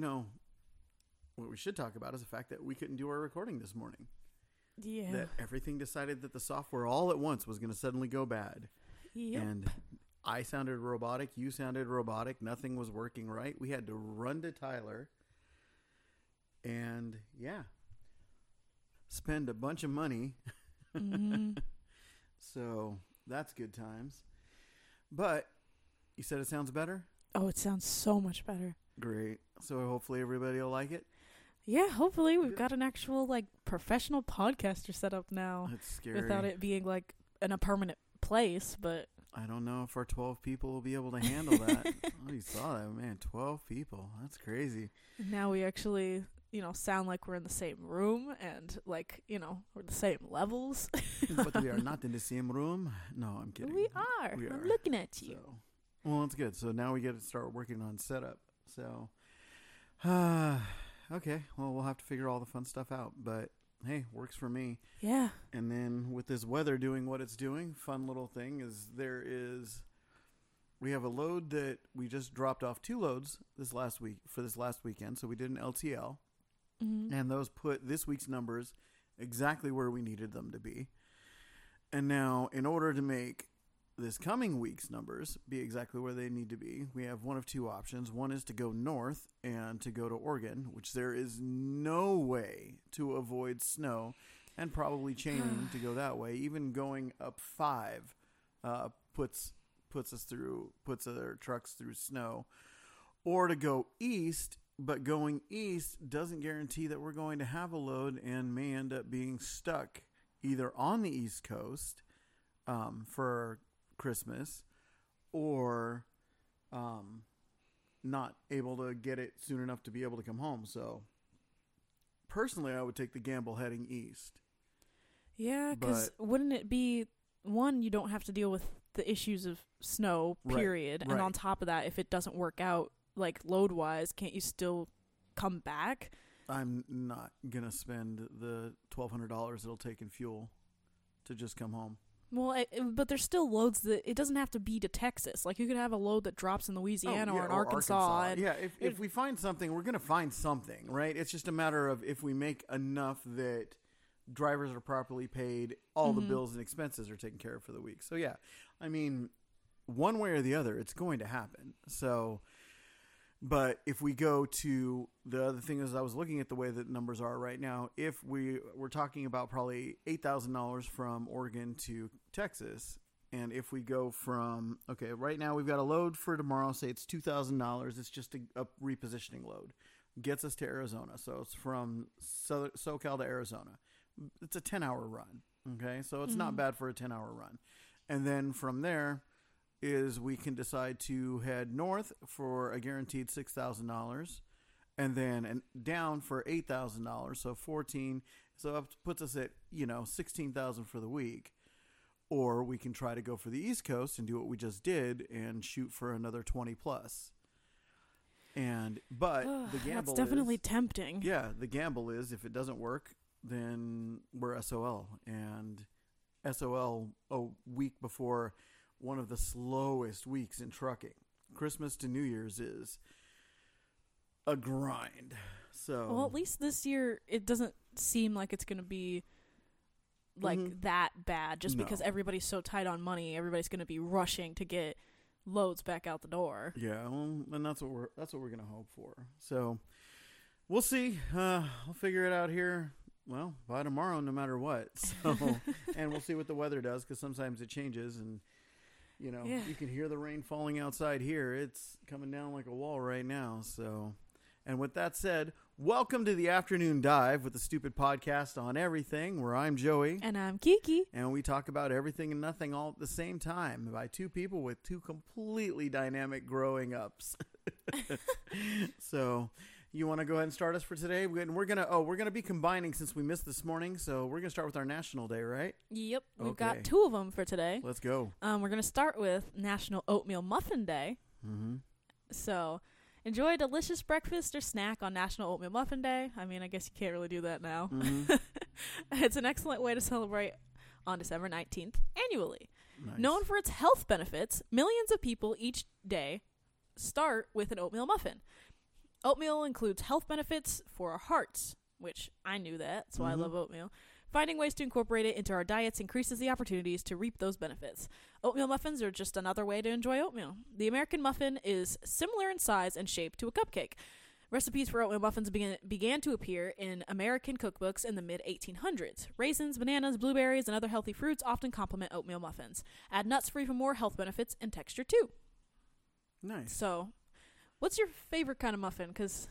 you know, what we should talk about is the fact that we couldn't do our recording this morning. Yeah. That everything decided that the software all at once was going to suddenly go bad. Yep. And I sounded robotic. You sounded robotic. Nothing was working right. We had to run to Tyler. And yeah, spend a bunch of money. Mhm. So that's good times. But you said it sounds better? Oh, it sounds so much better. Great. So hopefully everybody will like it. Yeah, hopefully we've got an actual like professional podcaster set up now It's scary. without it being like in a permanent place, but I don't know if our 12 people will be able to handle that. oh, you saw that, man. 12 people. That's crazy. now we actually, you know, sound like we're in the same room and like, you know, we're the same levels. but we are not in the same room. No, I'm kidding. we are. We I'm are. looking at you. So, well, that's good. So now we get to start working on setup. So, uh, okay. Well, we'll have to figure all the fun stuff out. But hey, works for me. Yeah. And then with this weather doing what it's doing, fun little thing is there is we have a load that we just dropped off two loads this last week for this last weekend. So we did an LTL, hmm and those put this week's numbers exactly where we needed them to be. And now, in order to make this coming week's numbers be exactly where they need to be, we have one of two options. One is to go north and to go to Oregon, which there is no way to avoid snow and probably chaining to go that way. Even going up five uh, puts puts us through puts our trucks through snow, or to go east. But going east doesn't guarantee that we're going to have a load and may end up being stuck either on the east coast um, for Christmas or um, not able to get it soon enough to be able to come home. So personally, I would take the gamble heading east. Yeah, because wouldn't it be one? You don't have to deal with the issues of snow, Right, period. And on top of that, if it doesn't work out, like load wise, can't you still come back? I'm not gonna spend the twelve hundred dollars it'll take in fuel to just come home. Well, it, but there's still loads that it doesn't have to be to Texas. Like you could have a load that drops in Louisiana Oh, yeah, or in Arkansas. and yeah, if, if we find something, we're going to find something, right? It's just a matter of if we make enough that drivers are properly paid, all the Mhm. bills and expenses are taken care of for the week. So, yeah, I mean, one way or the other, it's going to happen. So, but if we go to the other thing is, I was looking at the way that numbers are right now. If we we're talking about probably eight thousand dollars from Oregon to Texas, and if we go from okay, right now we've got a load for tomorrow. Say it's two thousand dollars. It's just a, a repositioning load, gets us to Arizona. So it's from so, SoCal to Arizona. It's a ten hour run. Okay, so it's not Mhm. bad for a ten hour run. And then from there is we can decide to head north for a guaranteed six thousand dollars, and then and down for eight thousand dollars. So fourteen. So up puts us at you know sixteen thousand for the week. Or we can try to go for the East Coast and do what we just did and shoot for another twenty plus. And but the gamble That's definitely is, tempting. yeah, the gamble is if it doesn't work, then we're SOL and SOL a week before one of the slowest weeks in trucking. Christmas to New Year's is a grind. So Well, at least this year it doesn't seem like it's going to be like Mhm. that bad just because everybody's so tight on money. Everybody's going to be rushing to get loads back out the door. yeah, well, and that's what we're that's what we're gonna hope for. So we'll see. Uh, I'll figure it out here. Well, by tomorrow, no matter what. So, and we'll see what the weather does because sometimes it changes, and you know Yeah. you can hear the rain falling outside here. It's coming down like a wall right now. So, and with that said, welcome to the afternoon dive with the stupid podcast on everything. Where I'm Joey. And I'm Kiki. and we talk about everything and nothing all at the same time by two people with two completely dynamic growing ups. so, you want to go ahead and start us for today? We're we're gonna oh we're gonna be combining since we missed this morning, so we're gonna start with our National Day, right? Yep, we've Okay. got two of them for today. Let's go. Um, we're going to start with National Oatmeal Muffin Day. Mm-hmm. So, enjoy a delicious breakfast or snack on National Oatmeal Muffin Day. I mean, I guess you can't really do that now. Mhm. it's an excellent way to celebrate on December 19th annually. Nice. Known for its health benefits, millions of people each day start with an oatmeal muffin. Oatmeal includes health benefits for our hearts, which I knew that, so I Mhm. love oatmeal. Finding ways to incorporate it into our diets increases the opportunities to reap those benefits. Oatmeal muffins are just another way to enjoy oatmeal. The American muffin is similar in size and shape to a cupcake. Recipes for oatmeal muffins began, began to appear in American cookbooks in the mid 1800s. Raisins, bananas, blueberries, and other healthy fruits often complement oatmeal muffins. Add nuts for even more health benefits and texture too. Nice. So, what's your favorite kind of muffin? Because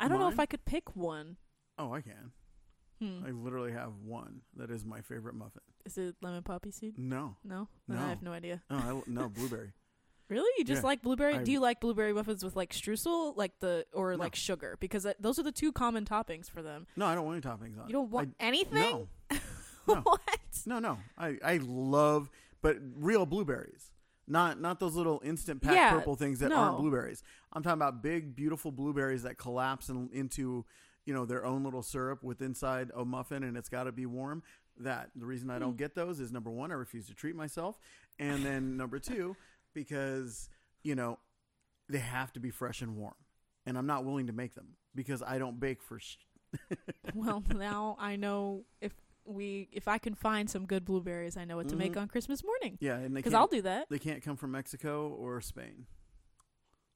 I don't know if I could pick one. Oh, I can. Hmm. I literally have one that is my favorite muffin. Is it lemon poppy seed? No, No, Then No. I have no idea. no, I, no blueberry. Really, you just Yeah, like blueberry? I- Do you like blueberry muffins with like streusel, like the or No. like sugar? Because that, those are the two common toppings for them. No, I don't want any toppings on. You don't want I, anything? no, no. what? no, no. I I love, but real blueberries. Not not those little instant pack Yeah, purple things that aren't blueberries. I'm talking about big, beautiful blueberries that collapse in, into you know their own little syrup with inside a muffin, and it's got to be warm. That the reason I don't Hmm. get those is number one, I refuse to treat myself, and then number two, because you know they have to be fresh and warm, and I'm not willing to make them because I don't bake for. Sh- well, now I know if we if I can find some good blueberries, I know what to make Mhm. on Christmas morning. yeah, and they Because can't- I'll do that. They can't come from Mexico or Spain.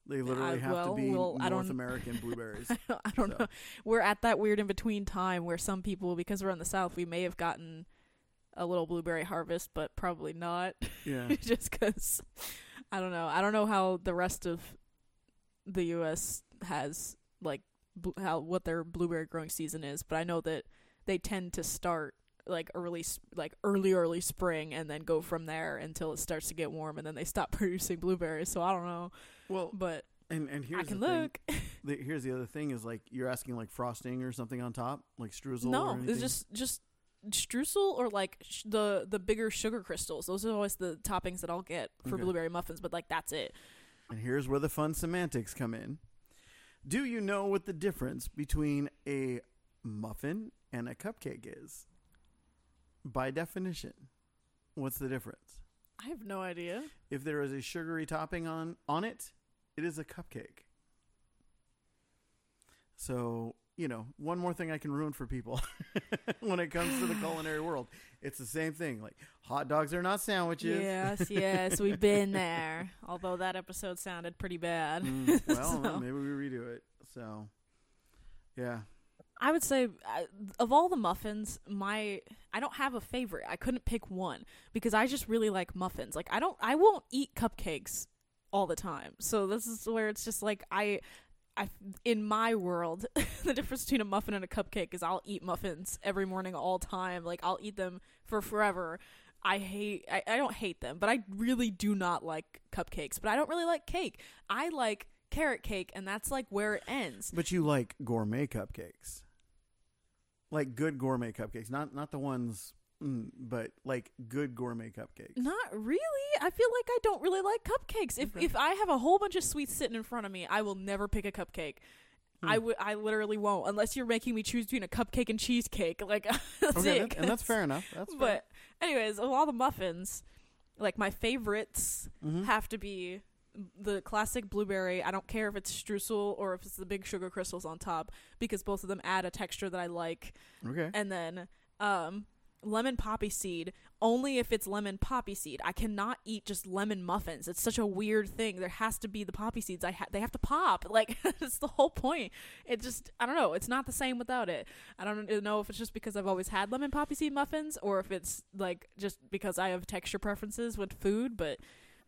They literally have well, to be well, I North don't- American blueberries. I don't, I don't So. know. We're at that weird in between time where some people, because we're in the South, we may have gotten a little blueberry harvest, but probably not. yeah. just because I don't know. I don't know how the rest of the U.S. has like bl- how what their blueberry growing season is, but I know that they tend to start like early, s- like early, early spring, and then go from there until it starts to get warm, and then they stop producing blueberries. So I don't know, Well, but and and here's I can the thing. look. The, here's the other thing is like you're asking like frosting or something on top, like streusel. no, it's just just streusel or like sh- the the bigger sugar crystals. Those are always the toppings that I'll get for Okay. blueberry muffins, but like that's it. And here's where the fun semantics come in. Do you know what the difference between a muffin and a cupcake is? By definition, what's the difference? I have no idea. If there is a sugary topping on on it, it is a cupcake. So, you know, one more thing I can ruin for people when it comes to the culinary world. It's the same thing. Like hot dogs are not sandwiches. Yes, yes, we've been there. Although that episode sounded pretty bad. Mm, well, So- maybe we redo it. So, yeah. I would say uh, of all the muffins, my I don't have a favorite. I couldn't pick one because I just really like muffins. Like I don't I won't eat cupcakes all the time. So this is where it's just like I I in my world, the difference between a muffin and a cupcake is I'll eat muffins every morning all time. Like I'll eat them for forever. I hate I, I don't hate them, but I really do not like cupcakes. But I don't really like cake. I like carrot cake and that's like where it ends. But you like gourmet cupcakes. Like good gourmet cupcakes, not not the ones mm, but like good gourmet cupcakes. Not really. I feel like I don't really like cupcakes. If Okay. if I have a whole bunch of sweets sitting in front of me, I will never pick a cupcake. Hmm. I would. I literally won't unless you're making me choose between a cupcake and cheesecake. Like that's okay, it. that- and that's fair enough. That's fair. But anyways, of all the muffins, like my favorites Mhm. have to be the classic blueberry. I don't care if it's streusel or if it's the big sugar crystals on top because both of them add a texture that I like. Okay. and then um lemon poppy seed only if it's lemon poppy seed. I cannot eat just lemon muffins. It's such a weird thing. There has to be the poppy seeds. I ha- they have to pop. Like that's the whole point. It just i don't know. It's not the same without it. I don't know if it's just because i've always had lemon poppy seed muffins or if it's like just because i have texture preferences with food but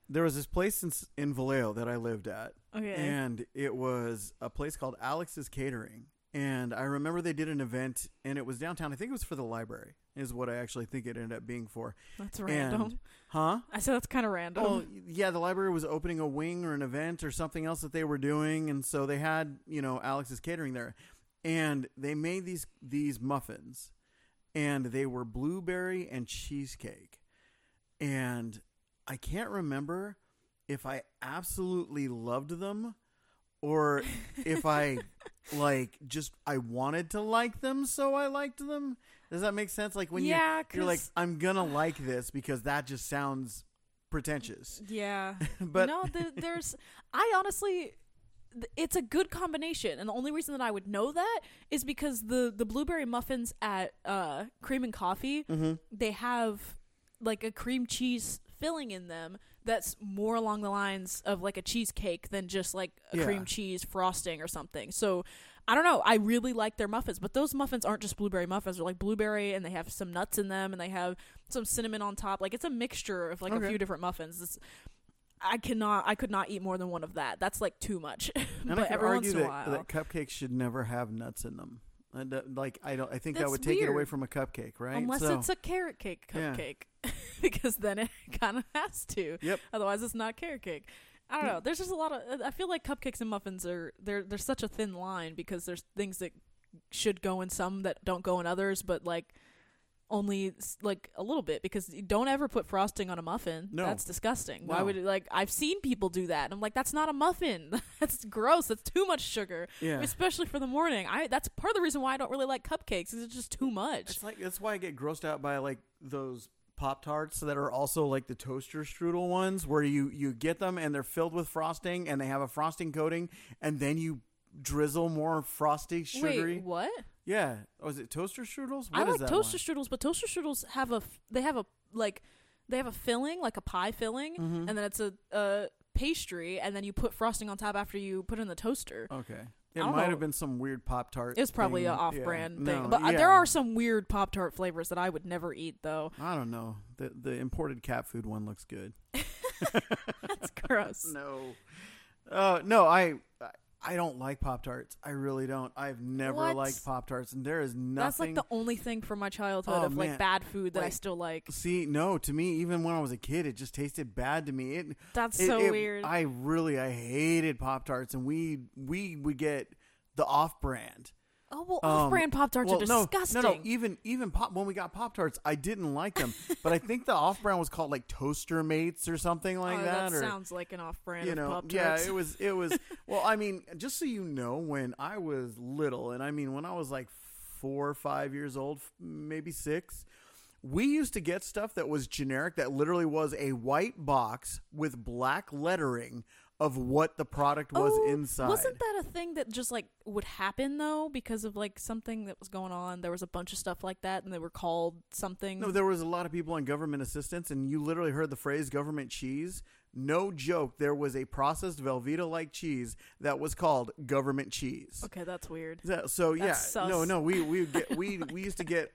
There was this place in, in Vallejo that I lived at, okay and it was a place called Alex's Catering. And I remember they did an event, and it was downtown. I think it was for the library, is what I actually think it ended up being for. that's random And, huh? i said that's kind of random Oh, yeah, the library was opening a wing or an event or something else that they were doing, and so they had, you know, Alex's catering there, and they made these these muffins, and they were blueberry and cheesecake, and I can't remember if I absolutely loved them or if I like just I wanted to like them, so I liked them. Does that make sense? Like when you yeah you're like, I'm gonna like this because that just sounds pretentious. yeah but no, the, there's. I honestly, it's a good combination, and the only reason that I would know that is because the the blueberry muffins at uh, Cream and Coffee Mm-hmm. they have like a cream cheese filling in them that's more along the lines of like a cheesecake than just like a Yeah. cream cheese frosting or something. So I don't know. I really like their muffins, but those muffins aren't just blueberry muffins. They're like blueberry and they have some nuts in them and they have some cinnamon on top. Like it's a mixture of like Okay. a few different muffins. It's, I cannot I could not eat more than one of that. That's like too much. But every once in a that, while. that cupcakes should never have nuts in them. And, uh, like I don't, I think that would take it away from a cupcake, right? Unless So- it's a carrot cake Yeah. cupcake, because then it kind of has to. Yep. Otherwise, it's not carrot cake. I don't know. There's just a lot of. I feel like cupcakes and muffins are they're there's such a thin line because there's things that should go in some that don't go in others, but like only like a little bit because you don't ever put frosting on a muffin. No. That's disgusting. Why would it, like I've seen people do that? And I'm like that's not a muffin. that's gross. That's too much sugar, yeah. especially for the morning. I that's part of the reason why I don't really like cupcakes. Is it's just too much. It's like that's why I get grossed out by like those Pop Tarts that are also like the toaster strudel ones, where you you get them and they're filled with frosting and they have a frosting coating, and then you drizzle more frosty sugary. Wait, what? Yeah. Oh, is it toaster strudels? I What is like toaster one? strudels, but toaster strudels have a f- they have a like they have a filling like a pie filling, Mhm. and then it's a, a pastry, and then you put frosting on top after you put it in the toaster. Okay. It might know. have been some weird Pop Tart. It's probably an off-brand Yeah. thing, No, but uh, yeah. there are some weird Pop Tart flavors that I would never eat, though. I don't know. The the imported cat food one looks good. That's gross. No. Uh no, I I don't like Pop Tarts. I really don't. I've never What? liked Pop Tarts and there is nothing That's like the only thing from my childhood Oh, of like man. bad food that I Like- still like. See, no, to me, even when I was a kid, it just tasted bad to me. It, That's it- so it- weird. I really, I hated Pop Tarts, and we we would get the off-brand. Oh well, um, off-brand Pop Tarts well, are disgusting. no, no, no, even even pop when we got Pop Tarts, I didn't like them, but I think the off-brand was called like Toaster Mates or something like oh, that. that or sounds like an off-brand you of know, Pop yeah, it was it was. well, I mean, just so you know, when I was little, and I mean when I was like four or five years old, maybe six. We used to get stuff that was generic, that literally was a white box with black lettering of what the product was Oh, inside. Wasn't that a thing that just like would happen though because of like something that was going on? There was a bunch of stuff like that, and they were called something. No, there was a lot of people on government assistance, and you literally heard the phrase government cheese. No joke, there was a processed Velveeta like cheese that was called government cheese. okay, that's weird. Yeah, so yeah, sus. no, no, we we get we we used to get.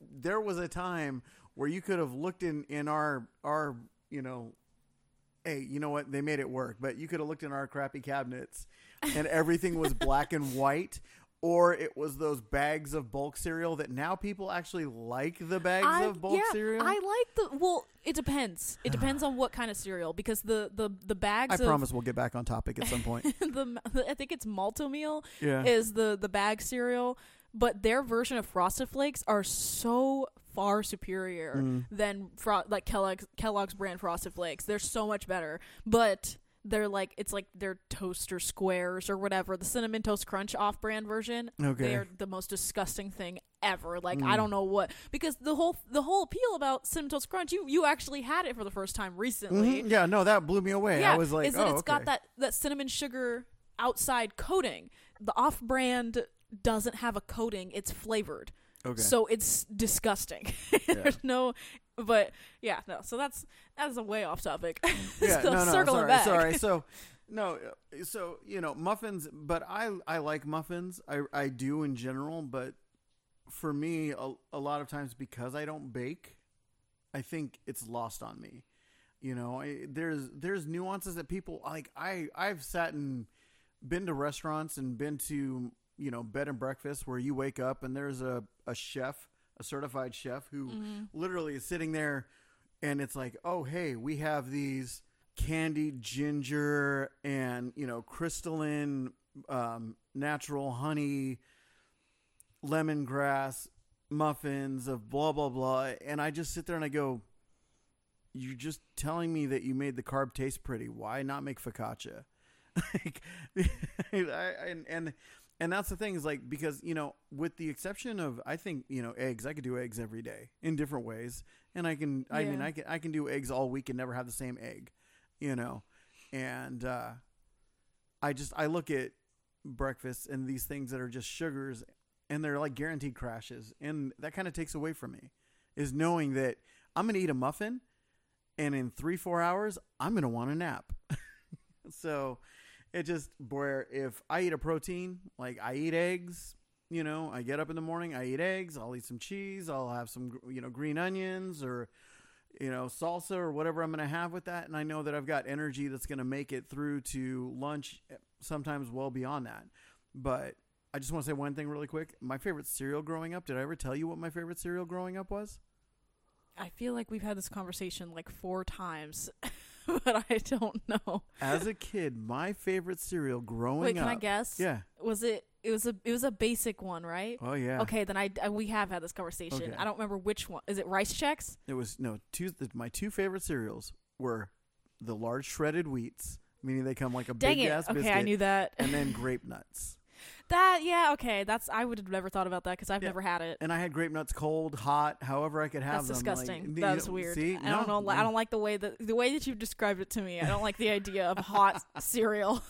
There was a time where you could have looked in in our our you know, hey, you know what? They made it work, but you could have looked in our crappy cabinets, and everything was black and white. Or it was those bags of bulk cereal that now people actually like the bags I, of bulk yeah, cereal. I like the. Well, it depends. It depends on what kind of cereal because the the the bags. I of, promise we'll get back on topic at some point. the, I think it's Malt-O-Meal Yeah. is the the bag cereal, but their version of Frosted Flakes are so far superior Mm. than fro- like Kellogg's Kellogg's brand Frosted Flakes. They're so much better, but they're like it's like their toaster squares or whatever. The cinnamon toast crunch off-brand version. Okay. They're the most disgusting thing ever. Like Mm. I don't know what because the whole the whole appeal about cinnamon toast crunch, you you actually had it for the first time recently. Mhm. Yeah, no, that blew me away. Yeah, I was like, is that oh, it's okay. got that that cinnamon sugar outside coating. The off-brand doesn't have a coating; it's flavored, okay. so it's disgusting. There's no, but yeah, no. So that's that's a way off topic. Mm. yeah, so no, no, sorry, back. sorry. So, no, so you know, muffins, but I I like muffins. I I do in general, but for me, a, a lot of times because I don't bake, I think it's lost on me. You know, I, there's there's nuances that people like. I I've sat and been to restaurants and been to you know bed and breakfast where you wake up and there's a a chef, a certified chef who Mhm. literally is sitting there and it's like, oh, hey, we have these candied ginger and, you know, crystalline um, natural honey lemongrass muffins of blah, blah, blah. And I just sit there and I go, you're just telling me that you made the carb taste pretty. Why not make focaccia? like, I, and, and, and that's the thing is like because you know with the exception of I think you know eggs I could do eggs every day in different ways. And I can I mean I can I can do eggs all week and never have the same egg you know? And uh I just I look at breakfast and these things that are just sugars and they're like guaranteed crashes. And that kind of takes away from me is knowing that I'm going to eat a muffin and in 3 4 hours I'm going to want a nap. so it just where if I eat a protein, like I eat eggs, you know, I get up in the morning, I eat eggs, I'll eat some cheese, I'll have some you know green onions or you know salsa or whatever I'm going to have with that and I know that I've got energy that's going to make it through to lunch eh, sometimes well beyond that. But I just want to say one thing really quick. My favorite cereal growing up, did I ever tell you what my favorite cereal growing up was? I feel like we've had this conversation like four times, but I don't know. As a kid, my favorite cereal growing Wait, can up. I guess? Yeah. Was it? It was a. It was a basic one, right? Oh yeah. Okay, then I, I- we have had this conversation. Okay. I don't remember which one. Is it Rice Chex? It was no two. The, my two favorite cereals were the large shredded wheats, meaning they come like a Dang big it. ass Okay, biscuit, I knew that. and then grape nuts. That yeah. Okay, that's I would have never thought about that because I've Yeah. never had it. And I had grape nuts cold, hot, however I could have That's them. like, disgusting. you That's know, weird. See? I don't No, know. I don't like the way that the way that you've described it to me. I don't like the idea of hot cereal.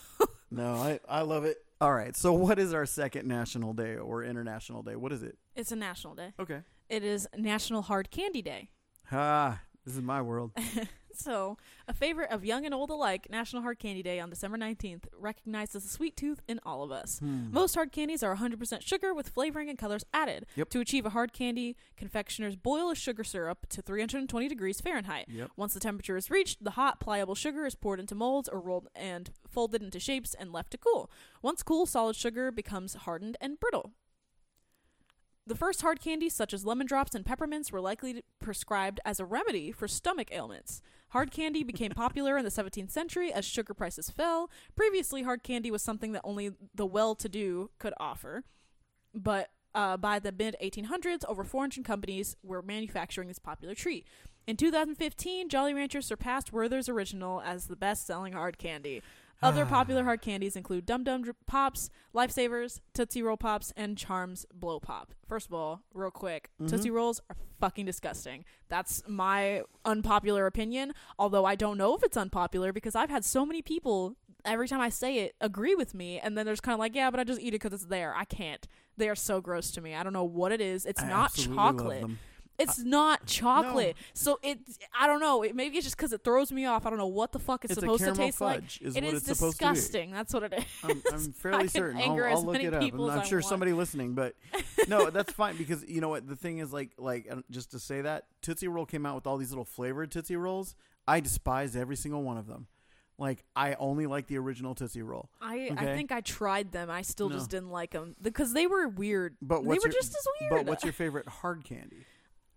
No, I I love it. All right. So, what is our second national day or international day? What is it? It's a national day. Okay. It is National Hard Candy Day. Ah, this is my world. So, a favorite of young and old alike, National Hard Candy Day on December 19th recognizes the sweet tooth in all of us. Hmm. Most hard candies are 100% sugar with flavoring and colors added. Yep. To achieve a hard candy, confectioners boil a sugar syrup to 320 degrees Fahrenheit. Yep. Once the temperature is reached, the hot, pliable sugar is poured into molds or rolled and folded into shapes and left to cool. Once cool, solid sugar becomes hardened and brittle. The first hard candies, such as lemon drops and peppermints, were likely prescribed as a remedy for stomach ailments. Hard candy became popular in the 17th century as sugar prices fell. Previously, hard candy was something that only the well to do could offer. But uh, by the mid 1800s, over 400 companies were manufacturing this popular treat. In 2015, Jolly Ranchers surpassed Werther's Original as the best selling hard candy. Other ah. popular hard candies include Dum Dum Dr- Pops, Lifesavers, Tootsie Roll Pops, and Charms Blow Pop. First of all, real quick, mm-hmm. Tootsie Rolls are fucking disgusting. That's my unpopular opinion, although I don't know if it's unpopular because I've had so many people, every time I say it, agree with me, and then there's kind of like, yeah, but I just eat it because it's there. I can't. They are so gross to me. I don't know what it is. It's I not absolutely love chocolate. them. It's not chocolate. So it, I don't know. It, maybe it's just because it throws me off. I don't know what the fuck it's, It's supposed to taste like. is It is it's supposed to be. disgusting. That's what it is. I'm, I'm fairly certain. I'll, I'll look it up. people and as I'm I sure want. somebody listening, but no, that's fine because you know what the thing is like. Like just to say that Tootsie Roll came out with all these little flavored Tootsie Rolls. I despised every single one of them. Like I only like the original Tootsie Roll. I, Okay. I think I tried them. I still No. just didn't like them because they were weird. But they were your, just as weird. But what's your favorite hard candy?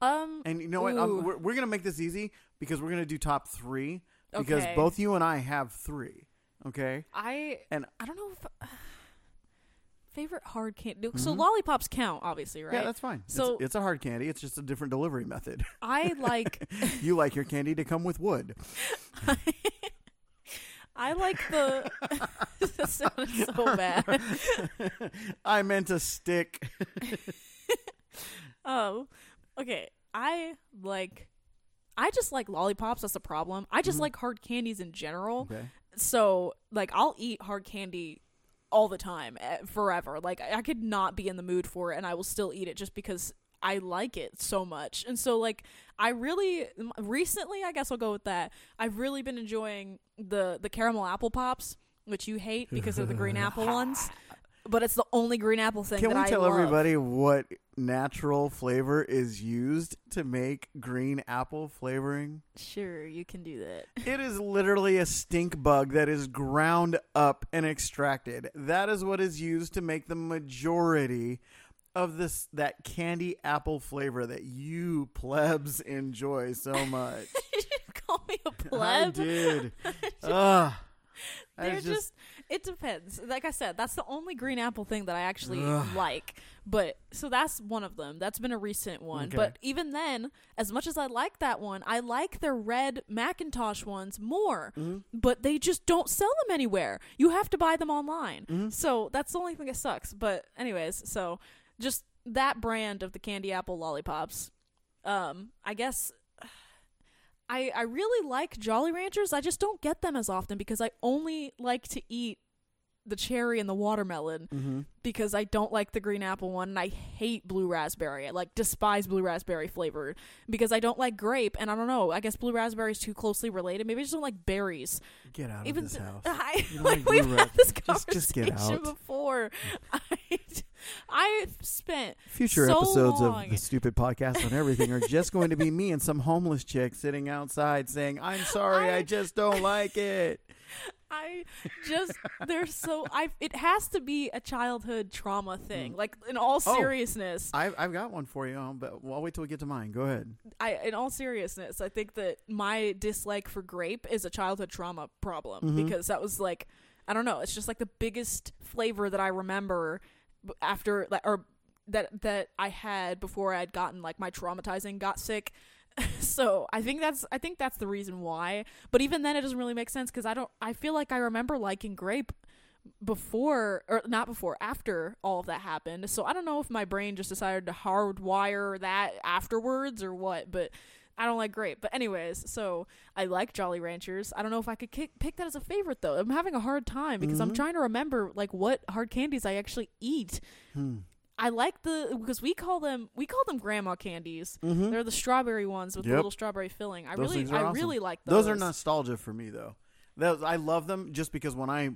Um? And you know what? Ooh. We're, we're gonna make this easy because we're gonna do top three because Okay. both you and I have three. Okay. I And I don't know if favorite hard candy. So Mhm. lollipops count, obviously, right? yeah, that's fine. So- it's, it's a hard candy. It's just a different delivery method. I like you like your candy to come with wood. I like the. that sounded so bad. I meant a stick. Oh, okay. I like. I just like lollipops. That's the problem. I just Mhm. like hard candies in general. Okay. So, like, I'll eat hard candy all the time, eh, forever. Like, I I could not be in the mood for it, and I will still eat it just because I like it so much. And so, like, I really recently, I guess I'll go with that. I've really been enjoying the the caramel apple pops, which you hate because of the green apple ones. But it's the only green apple thing Can we I tell love. everybody what natural flavor is used to make green apple flavoring? Sure, you can do that. It is literally a stink bug that is ground up and extracted. That is what is used to make the majority of this that candy apple flavor that you plebs enjoy so much. Did you call me a pleb? I did. Ugh. They're just, it depends. Like I said, that's the only green apple thing that I actually Ugh. like. But so that's one of them. That's been a recent one. Okay. But even then, as much as I like that one, I like their red McIntosh ones more. Mhm. But they just don't sell them anywhere. You have to buy them online. Mhm. So that's the only thing that sucks. But anyways, so just that brand of the candy apple lollipops. Um, I guess I I really like Jolly Ranchers. I just don't get them as often because I only like to eat the cherry and the watermelon Mm-hmm. because I don't like the green apple one and I hate blue raspberry. I like despise blue raspberry flavor because I don't like grape and I don't know. I guess blue raspberry is too closely related. Maybe I just don't like berries. Get out Even of this house. I like like we've had this just- conversation just get out. before. I I've spent Future so episodes long. of the stupid podcast on everything are just going to be me and some homeless chick sitting outside saying, "I'm sorry, I, I- just don't like it." I just there's so I it has to be a childhood trauma thing. Mm. Like in all Oh. seriousness, I've I've got one for you, um, but I'll wait till we get to mine. Go ahead. I in all seriousness, I think that my dislike for grape is a childhood trauma problem Mhm. because that was like I don't know, it's just like the biggest flavor that I remember after like or that that I had before I had gotten like my traumatizing got sick. so I think that's I think that's the reason why. But even then, it doesn't really make sense because I don't. I feel like I remember liking grape before or not before after all of that happened. So I don't know if my brain just decided to hardwire that afterwards or what. But I don't like grape. But anyways, so I like Jolly Ranchers. I don't know if I could kick, pick that as a favorite though. I'm having a hard time because I'm Mhm. trying to remember like what hard candies I actually eat. Hmm. I like the because we call them we call them grandma candies. Mm-hmm. They're the strawberry ones with the little strawberry filling. I Those really I awesome. really like those. Those are nostalgia for me, though. Those I love them just because when I,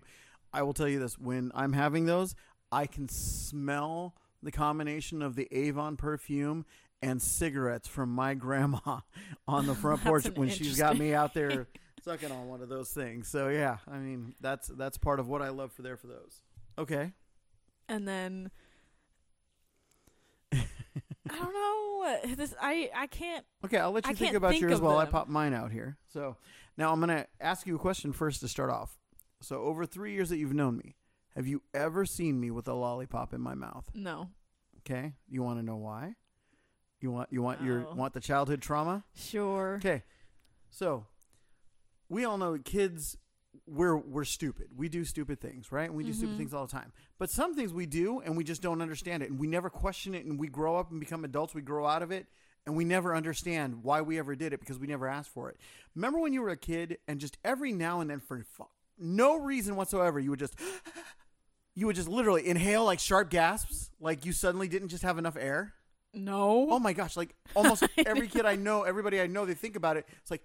I will tell you this: when I'm having those, I can smell the combination of the Avon perfume and cigarettes from my grandma on the front porch when she's got me out there sucking on one of those things. So yeah, I mean that's that's part of what I love for there for those. Okay. and then I don't know. This I I can't. Okay, I'll let I you think can't about think yours of while I them. pop mine out here. So now I'm going to ask you a question first to start off. So over three years that you've known me, have you ever seen me with a lollipop in my mouth? No. Okay, you want to know why? You want you want your No. want the childhood trauma? Sure. Okay, so we all know kids. We're we're stupid. We do stupid things, right? And we do stupid Mhm. things all the time. But some things we do, and we just don't understand it, and we never question it. And we grow up and become adults. We grow out of it, and we never understand why we ever did it because we never asked for it. Remember when you were a kid, and just every now and then, for no reason whatsoever, you would just you would just literally inhale like sharp gasps, like you suddenly didn't just have enough air. No. Oh my gosh! Like almost every kid I know, everybody I know, they think about it. It's like,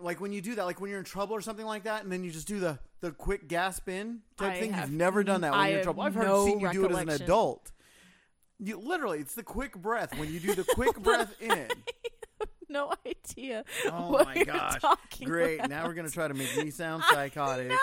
like when you do that, like when you're in trouble or something like that, and then you just do the the quick gasp in type I thing. have You've never done that when I you're in trouble. I've heard no seen you do it as an adult. You literally, it's the quick breath when you do the quick breath in. no idea. Oh my you're gosh! Great. about. Now we're gonna try to make me sound psychotic. know.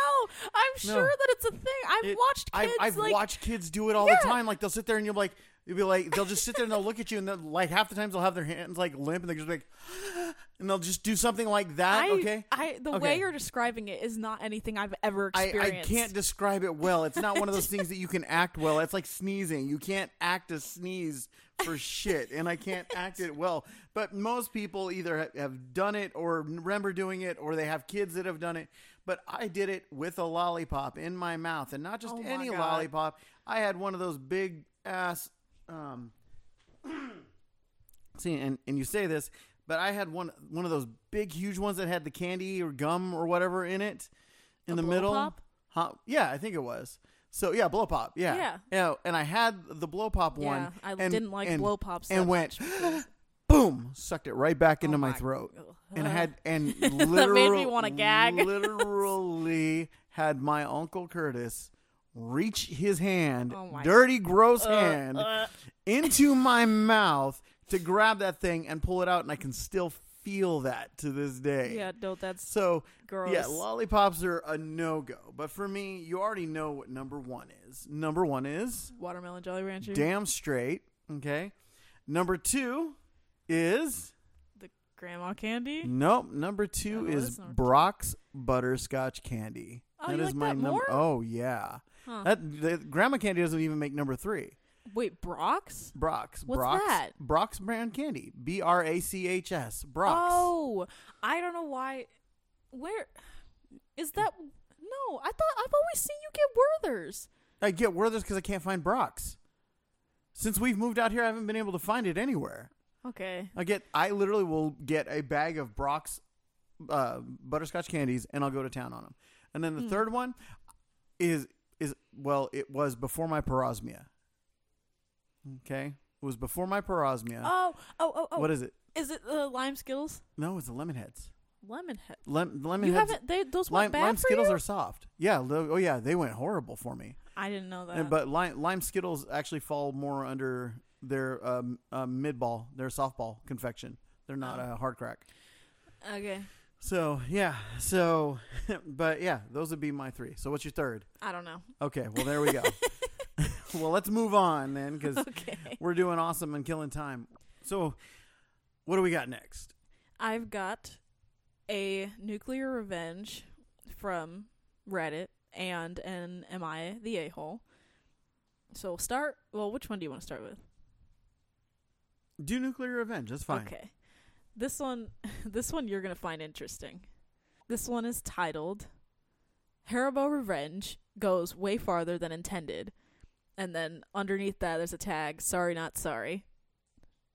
I'm No. sure that it's a thing. I've It- watched kids I've, I've like watched kids do it all Yeah. the time. Like they'll sit there and you'll be like, you'll be like, they'll just sit there and they'll look at you and like half the times they'll have their hands like limp and they're just like, and they'll just do something like that. I, okay. I the Okay. way you're describing it is not anything I've ever experienced. I can't describe it well. It's not one of those things that you can act well. It's like sneezing. You can't act a sneeze for shit, and I can't act it well. But most people either have done it or remember doing it, or they have kids that have done it. But I did it with a lollipop in my mouth, and not just Oh any God. lollipop. I had one of those big ass. Um, see, and, and you say this, but I had one one of those big, huge ones that had the candy or gum or whatever in it in A the blow middle. pop? Huh? Yeah, I think it was. So yeah, blow pop. Yeah, Yeah. yeah. And I had the blow pop Yeah, one. I and- didn't like and- blow pops and went boom, sucked it right back into Oh my my- throat, and I had and That made me wanna gag. literally had my uncle Curtis reach his hand, Oh my- dirty, gross Uh, hand, uh. into my mouth to grab that thing and pull it out, and I can still feel that to this day. Yeah, no, that's So gross. yeah, lollipops are a no go. But for me, you already know what number one is. Number one is Watermelon Jolly Rancher. damn straight. Okay. Number two is The grandma candy. nope. Number two is is two? Brach's butterscotch candy. Oh, you like that number. Oh yeah. Huh. That the, grandma candy doesn't even make number three. Wait, Brach's? Brach's. What's Brach's, that? Brach's brand candy. B R A C H S. Brach's. Oh, I don't know why. Where is that? No, I thought I've always seen you get Werther's. I get Werther's because I can't find Brach's. Since we've moved out here, I haven't been able to find it anywhere. Okay. I get. I literally will get a bag of Brach's uh, butterscotch candies, and I'll go to town on them. And then the Hmm. third one is is well, it was before my parosmia. Okay, it was before my parosmia. Oh, oh, oh, oh. What is it? Is it the lime Skittles? No, it's the lemon heads. Lemon head. Lem- lemon You heads. haven't. They those lime, went bad lime for Skittles you? are soft. Yeah. Oh yeah, they went horrible for me. I didn't know that. And, but lime, lime Skittles actually fall more under their um, uh, mid ball, their softball confection. They're not Oh. a hard crack. okay, So yeah. So, but yeah, those would be my three. So what's your third? I don't know. Okay. Well, there we go. well, let's move on then, because Okay, we're doing awesome and killing time. So, what do we got next? I've got a nuclear revenge from Reddit and an Am I the a hole? So start. Well, which one do you want to start with? Do nuclear revenge. That's fine. Okay. This one this one you're going to find interesting. This one is titled Haribo Revenge goes way farther than intended. And then underneath that there's a tag, sorry not sorry.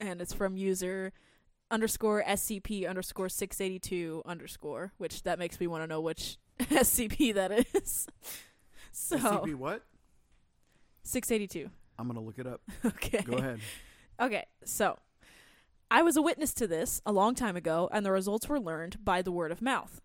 And it's from user underscore SCP underscore six eighty two underscore, which that makes me want to know which SCP that is. so SCP what? six eighty two. I'm gonna look it up. Okay. Go ahead. Okay, so I was a witness to this a long time ago, and the results were learned by the word of mouth.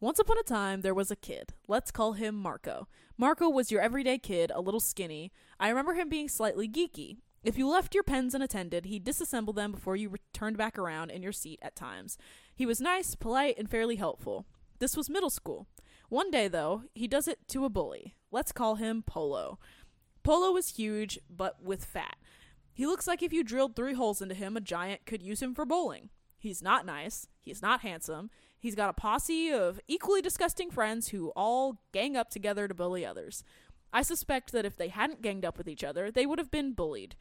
Once upon a time, there was a kid. Let's call him Marco. Marco was your everyday kid, a little skinny. I remember him being slightly geeky. If you left your pens unattended, he'd disassemble them before you returned back around in your seat at times. He was nice, polite, and fairly helpful. This was middle school. One day, though, he does it to a bully. Let's call him Polo. Polo was huge, but with fat. He looks like if you drilled three holes into him, a giant could use him for bowling. He's not nice. He's not handsome. He's got a posse of equally disgusting friends who all gang up together to bully others. I suspect that if they hadn't ganged up with each other, they would have been bullied.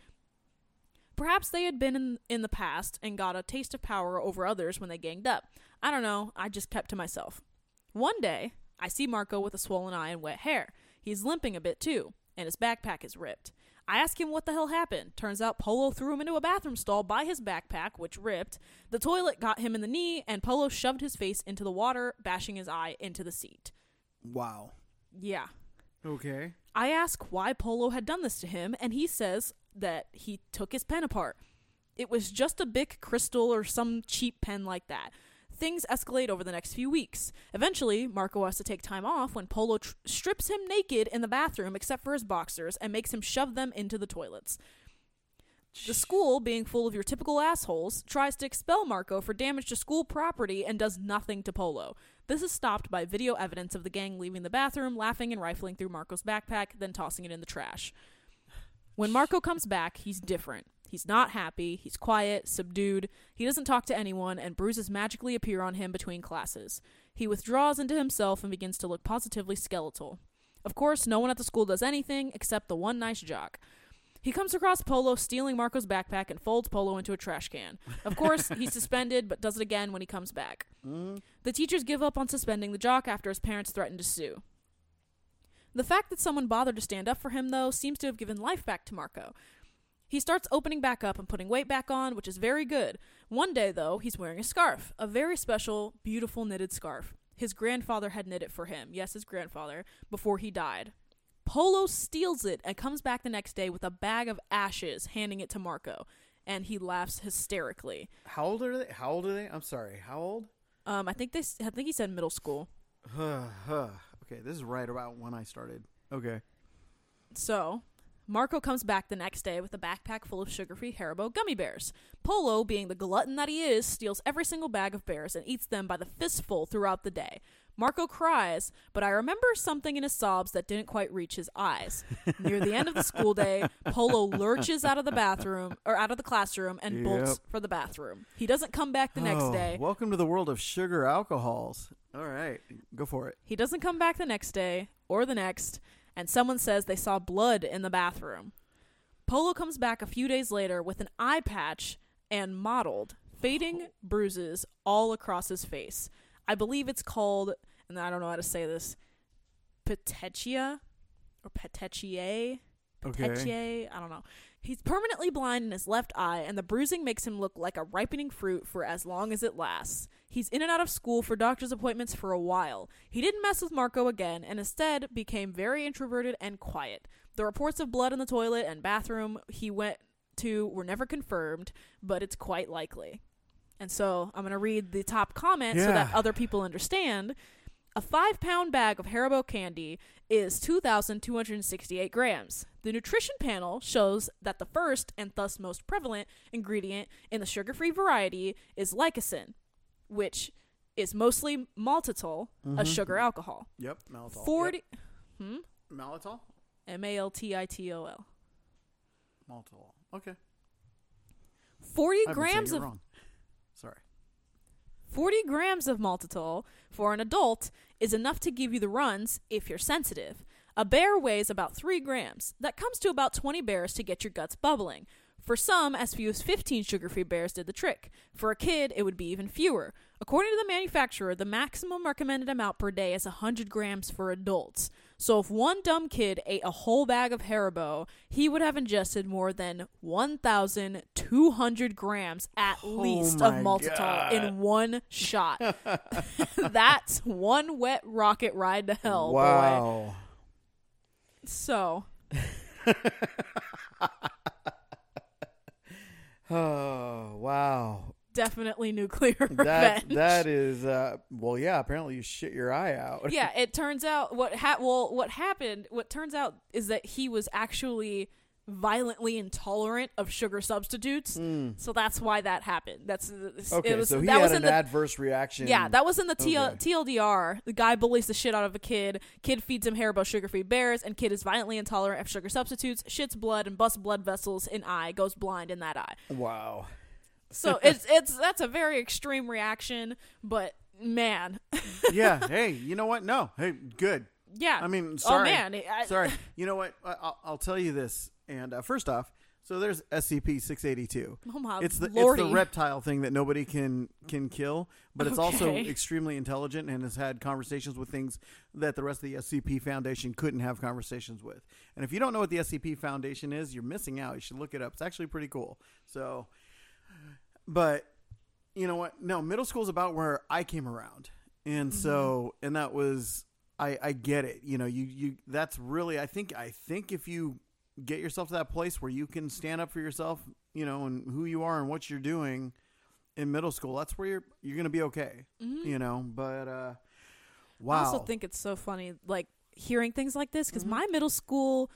Perhaps they had been in, in the past and got a taste of power over others when they ganged up. I don't know, I just kept to myself. One day, I see Marco with a swollen eye and wet hair. He's limping a bit too, and his backpack is ripped. I ask him what the hell happened. Turns out Polo threw him into a bathroom stall by his backpack, which ripped. The toilet got him in the knee, and Polo shoved his face into the water, bashing his eye into the seat. Wow. Yeah. Okay. I ask why Polo had done this to him, and he says that he took his pen apart. It was just a big crystal or some cheap pen like that. Things escalate over the next few weeks. Eventually, Marco has to take time off when Polo tr- strips him naked in the bathroom except for his boxers and makes him shove them into the toilets. The school, being full of your typical assholes, tries to expel Marco for damage to school property and does nothing to Polo. This is stopped by video evidence of the gang leaving the bathroom, laughing and rifling through Marco's backpack, then tossing it in the trash. When Marco comes back, he's different. He's not happy, he's quiet, subdued, he doesn't talk to anyone, and bruises magically appear on him between classes. He withdraws into himself and begins to look positively skeletal. Of course, no one at the school does anything except the one nice jock. He comes across Polo stealing Marco's backpack and folds Polo into a trash can. Of course, he's suspended, but does it again when he comes back. Mm. The teachers give up on suspending the jock after his parents threaten to sue. The fact that someone bothered to stand up for him, though, seems to have given life back to Marco. He starts opening back up and putting weight back on, which is very good. One day, though, he's wearing a scarf, a very special, beautiful knitted scarf. His grandfather had knit it for him, yes, his grandfather, before he died. Polo steals it and comes back the next day with a bag of ashes, handing it to Marco, and he laughs hysterically. How old are they? How old are they? I'm sorry. How old? Um, I think they, I think he said middle school. Huh. Okay, this is right about when I started. Okay. So, Marco comes back the next day with a backpack full of sugar-free Haribo gummy bears. Polo, being the glutton that he is, steals every single bag of bears and eats them by the fistful throughout the day. Marco cries, but I remember something in his sobs that didn't quite reach his eyes. Near the end of the school day, Polo lurches out of the bathroom or out of the classroom and bolts Yep. for the bathroom. He doesn't come back the next Oh, day. Welcome to the world of sugar alcohols. All right, go for it. He doesn't come back the next day or the next, and someone says they saw blood in the bathroom. Polo comes back a few days later with an eye patch and mottled, fading bruises all across his face. I believe it's called, and I don't know how to say this, petechia or petechia. Okay. I don't know. He's permanently blind in his left eye, and the bruising makes him look like a ripening fruit for as long as it lasts. He's in and out of school for doctor's appointments for a while. He didn't mess with Marco again and instead became very introverted and quiet. The reports of blood in the toilet and bathroom he went to were never confirmed, but it's quite likely. And so I'm going to read the top comment so that other people understand. A five pound bag of Haribo candy is 2,268 grams. The nutrition panel shows that the first and thus most prevalent ingredient in the sugar free variety is Lycasin, which is mostly maltitol, a sugar alcohol. Yep, maltitol. 40 hmm? Yep. Maltol? M A L T I T O L. Okay. 40 I've been saying grams of wrong. Sorry. 40 grams of maltitol for an adult is enough to give you the runs if you're sensitive. A bear weighs about 3 grams. That comes to about 20 bears to get your guts bubbling. For some, as few as 15 sugar free bears did the trick. For a kid, it would be even fewer. According to the manufacturer, the maximum recommended amount per day is 100 grams for adults. So if one dumb kid ate a whole bag of Haribo, he would have ingested more than 1,200 grams at oh least of maltitol God. in one shot. That's one wet rocket ride to hell, boy. wow. So, Oh, wow. definitely nuclear That revenge. that is uh well yeah, apparently you shit your eye out. yeah, it turns out what ha- well what happened what turns out is that he was actually violently intolerant of sugar substitutes. Hmm. So that's why that happened. That's. Okay, it was, so he that had was an the adverse reaction. Yeah, that was in the TL- Okay. TLDR. The guy bullies the shit out of a kid. Kid feeds him Haribo sugar-free bears, and kid is violently intolerant of sugar substitutes, shits blood, and busts blood vessels in eye, goes blind in that eye. Wow. So it's it's that's a very extreme reaction, but man, yeah. Hey, you know what? No. Hey, good. yeah. I mean, oh, sorry. oh man, I, Sorry. You know what? I- I'll, I'll tell you this. And uh, first off, so there's SCP 682. Oh my it's the lordy. it's the reptile thing that nobody can can kill, but it's also extremely intelligent and has had conversations with things that the rest of the SCP Foundation couldn't have conversations with. And if you don't know what the SCP Foundation is, you're missing out. You should look it up. It's actually pretty cool. So, but you know what? No, middle school is about where I came around, and so and that was I I get it. You know, you you that's really I think I think if you get yourself to that place where you can stand up for yourself, you know, and who you are and what you're doing in middle school, that's where you're you're gonna be okay. You know, but uh, wow. I also think it's so funny, like hearing things like this, Mm-hmm. because my middle school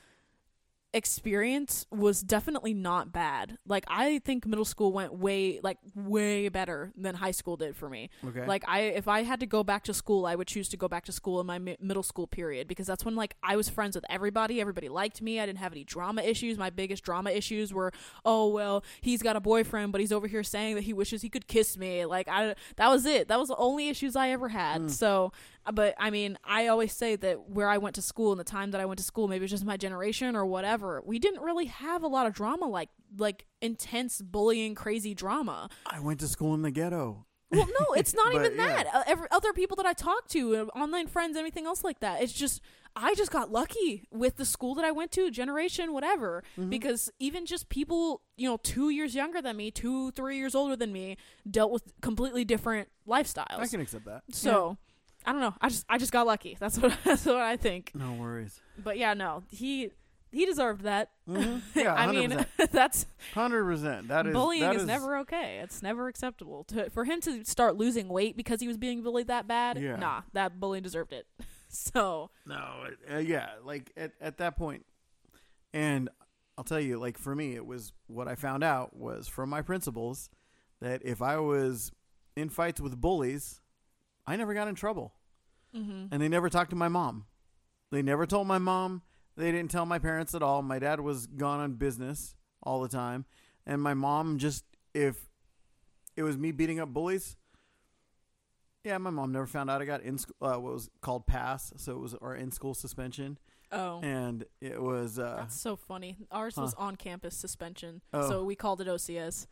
experience was definitely not bad. Like I think middle school went way, like way better than high school did for me. okay. Like I, if I had to go back to school, I would choose to go back to school in my mi- middle school period because that's when like I was friends with everybody. Everybody liked me. I didn't have any drama issues. My biggest drama issues were, oh well, he's got a boyfriend, but he's over here saying that he wishes he could kiss me. Like I, that was it. That was the only issues I ever had. So, uh, but I mean, I always say that where I went to school and the time that I went to school, maybe it's just my generation or whatever. We didn't really have a lot of drama like like intense bullying, crazy drama. I went to school in the ghetto. Well, no, it's not But, even yeah. that. Uh, every, other people that I talk to, uh, online friends, anything else like that. It's just I just got lucky with the school that I went to, generation, whatever. Mm-hmm. Because even just people, you know, two years younger than me, two, three years older than me, dealt with completely different lifestyles. I can accept that. so. I don't know. I just I just got lucky. That's what that's what I think. No worries. But yeah, no, he he deserved that. Mhm. Yeah, I mean, that's Hundred percent. That is bullying that is, never okay. It's never acceptable. To, for him to start losing weight because he was being bullied that bad, Yeah. nah, that bullying deserved it. so No, uh, yeah, like at at that point, and I'll tell you, like for me, it was what I found out was from my principals that if I was in fights with bullies, I never got in trouble, mhm. and they never talked to my mom. They never told my mom. They didn't tell my parents at all. My dad was gone on business all the time, and my mom just if it was me beating up bullies. Yeah, my mom never found out I got in uh, what was called pass, so it was our in school suspension, oh, and it was uh, that's so funny. Ours was on campus suspension, Oh. so we called it OCS.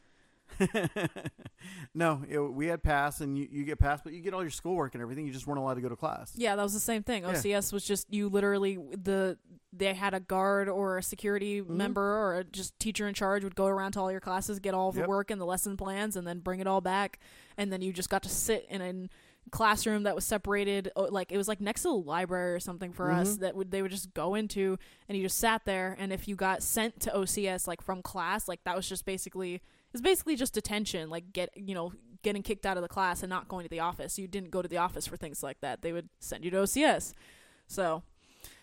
no, it, we had pass, and you, you get pass, but you get all your schoolwork and everything. You just weren't allowed to go to class. Yeah, that was the same thing. Yeah. OCS was just you literally the they had a guard or a security Mm-hmm. member or a just teacher in charge would go around to all your classes, get all of the Yep. work and the lesson plans, and then bring it all back. And then you just got to sit in a classroom that was separated, oh, like it was like next to the library or something for us Mhm. that would they would just go into, and you just sat there. And if you got sent to OCS like from class, like that was just basically it's basically just detention, like get you know getting kicked out of the class and not going to the office. You didn't go to the office for things like that. They would send you to OCS. So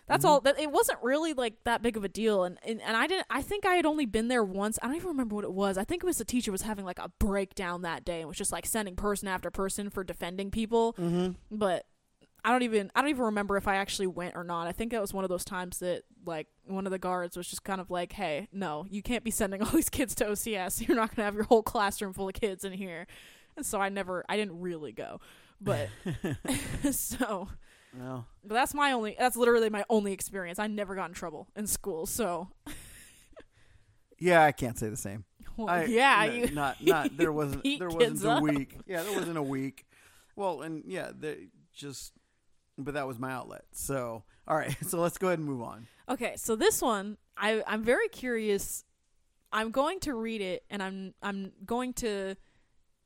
that's Mhm. all. That it wasn't really like that big of a deal. And, and and I didn't. I think I had only been there once. I don't even remember what it was. I think it was the teacher was having like a breakdown that day and was just like sending person after person for defending people. Mm-hmm. But I don't even I don't even remember if I actually went or not. I think that was one of those times that like one of the guards was just kind of like, "Hey, no, you can't be sending all these kids to OCS. You're not going to have your whole classroom full of kids in here." And so I never I didn't really go. But so Well, but that's my only that's literally my only experience. I never got in trouble in school. So yeah, I can't say the same. well, I, yeah, no, you not not there wasn't there wasn't a up. week. Yeah, there wasn't a week. Well, and yeah, they just but that was my outlet. So, all right, so let's go ahead and move on. Okay, so this one, I I'm very curious. I'm going to read it, and I'm I'm going to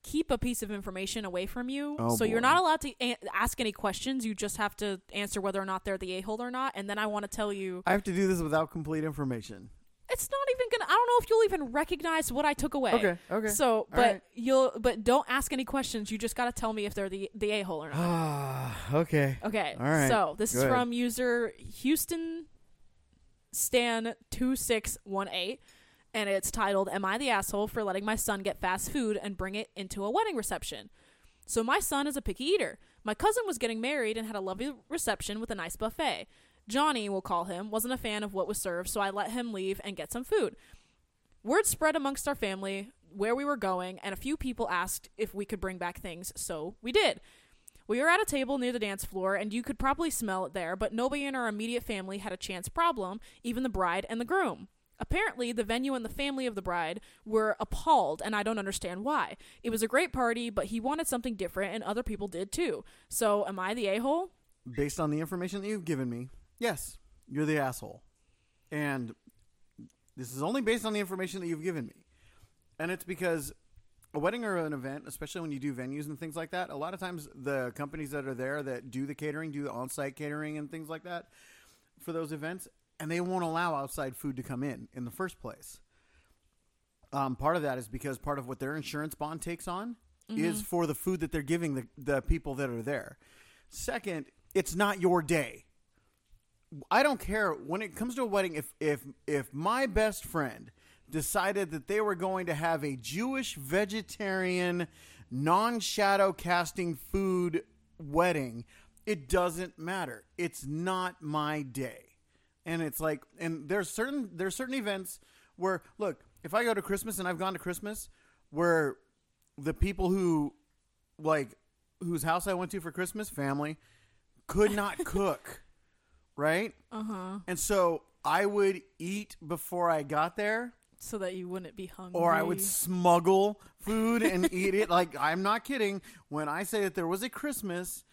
keep a piece of information away from you. Oh, so you're not allowed to a- ask any questions. You just have to answer whether or not they're the a hole or not. And then I want to tell you, I have to do this without complete information. It's not even gonna. I don't know if you'll even recognize what I took away. Okay, okay. So, but right. you'll, but don't ask any questions. You just got to tell me if they're the the a hole or not. Ah, okay. Okay. All right. So this Go is ahead. from user Houston Stan two six one eight, and it's titled "Am I the asshole for letting my son get fast food and bring it into a wedding reception?" So my son is a picky eater. My cousin was getting married and had a lovely reception with a nice buffet. Johnny, we'll call him, wasn't a fan of what was served, so I let him leave and get some food. Word spread amongst our family where we were going, and a few people asked if we could bring back things, so we did. We were at a table near the dance floor, and you could probably smell it there, but nobody in our immediate family had a chance problem, even the bride and the groom. Apparently, the venue and the family of the bride were appalled, and I don't understand why. It was a great party, but he wanted something different, and other people did too. So, am I the a hole? Based on the information that you've given me, yes, you're the asshole. And this is only based on the information that you've given me. And it's because a wedding or an event, especially when you do venues and things like that, a lot of times the companies that are there that do the catering, do the on site catering and things like that for those events, and they won't allow outside food to come in in the first place. Um, part of that is because part of what their insurance bond takes on is for the food that they're giving the, the people that are there. Second, it's not your day. I don't care when it comes to a wedding. If if if my best friend decided that they were going to have a Jewish vegetarian, non-shadow casting food wedding, it doesn't matter. It's not my day. And it's like, and there's certain there's certain events where look, if I go to Christmas and I've gone to Christmas, where the people who like whose house I went to for Christmas, family, could not cook, right? Uh huh. And so I would eat before I got there, So that you wouldn't be hungry. or I would smuggle food and eat it. Like, I'm not kidding when I say that there was a Christmas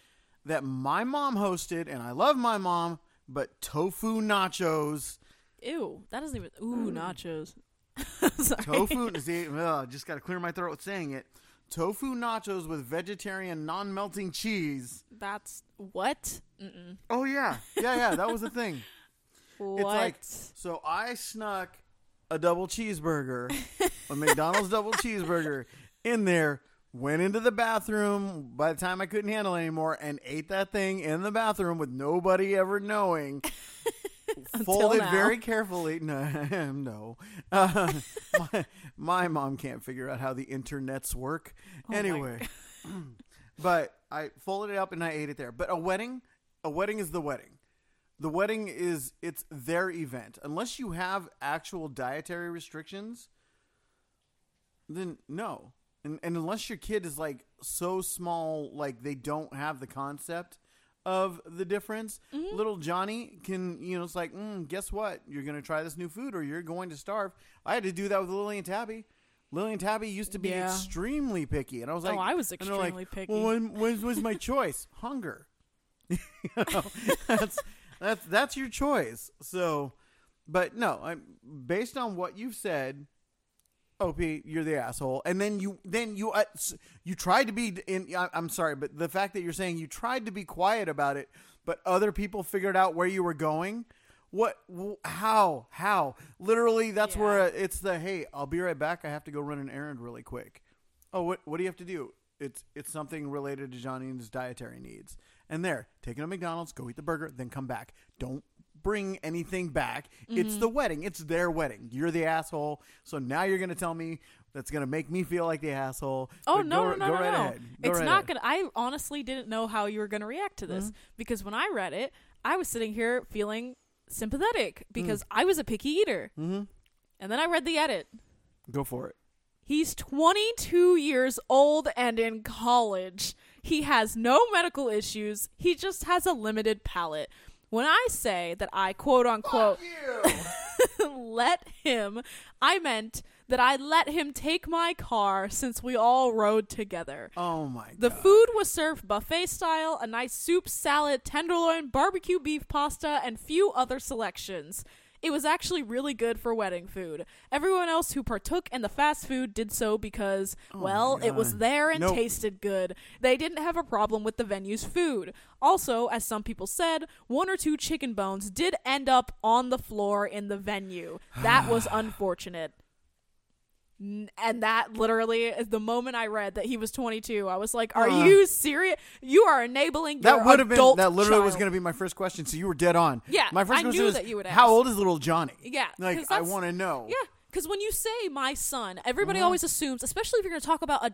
that my mom hosted, and I love my mom, but tofu nachos. Ew, that doesn't even. Ooh, nachos. Sorry. Tofu, see, ugh, just got to clear my throat saying it. Tofu nachos with vegetarian non melting cheese. That's what? Mm-mm. Oh, yeah. Yeah, yeah, that was the thing. What? like- So I snuck a double cheeseburger, a McDonald's double cheeseburger in there, went into the bathroom by the time I couldn't handle it anymore and ate that thing in the bathroom with nobody ever knowing. Folded now. very carefully. No, no. Uh, my, my mom can't figure out how the internets work. Oh anyway, but I folded it up and I ate it there. But a wedding, a wedding is the wedding. The wedding is it's their event. Unless you have actual dietary restrictions, then no. And, and unless your kid is like so small, like they don't have the concept of the difference, little Johnny can, you know, it's like, mm, guess what? You're going to try this new food or you're going to starve. I had to do that with Lily and Tabby. Lily and Tabby used to be Yeah. extremely picky, and I was like, oh, I was and they're like, extremely picky. Well, when, when was my choice? Hunger. you know, that's that's that's your choice. So, but no, I'm based on what you've said. Op, you're the asshole, and then you then you uh, you tried to be in. I, I'm sorry, but the fact that you're saying you tried to be quiet about it, but other people figured out where you were going. What? wh- How? How? Literally, that's Yeah. where uh, it's the hey. I'll be right back. I have to go run an errand really quick. Oh, what what do you have to do? It's it's something related to Johnny and his dietary needs. And there, take him to McDonald's, go eat the burger, then come back. Don't bring anything back. It's Mm-hmm. the wedding. It's their wedding. You're the asshole. So now you're gonna tell me that's gonna make me feel like the asshole. Oh no go, no no go no right no! ahead. Go It's right not gonna. I honestly didn't know how you were gonna react to this Mm-hmm. because when I read it, I was sitting here feeling sympathetic because Mm. I was a picky eater, Mm-hmm. and then I read the edit. Go for it. He's 22 years old and in college. He has no medical issues. He just has a limited palate. When I say that I quote unquote let him, I meant that I let him take my car since we all rode together. Oh my god. The god. food was served buffet style, a nice soup, salad, tenderloin, barbecue beef pasta, and few other selections. It was actually really good for wedding food. Everyone else who partook in the fast food did so because, Oh well, it was there and Nope. tasted good. They didn't have a problem with the venue's food. Also, as some people said, one or two chicken bones did end up on the floor in the venue. That was unfortunate. And that literally is the moment I read that he was 22. I was like, "Are Uh. you serious? You are enabling That would have been that literally was going to be my first question. So you were dead on. Yeah, my first I question knew was, that you would How ask. old is little Johnny? Yeah, like I want to know. Yeah, because when you say my son, everybody Uh-huh. always assumes, especially if you're going to talk about a,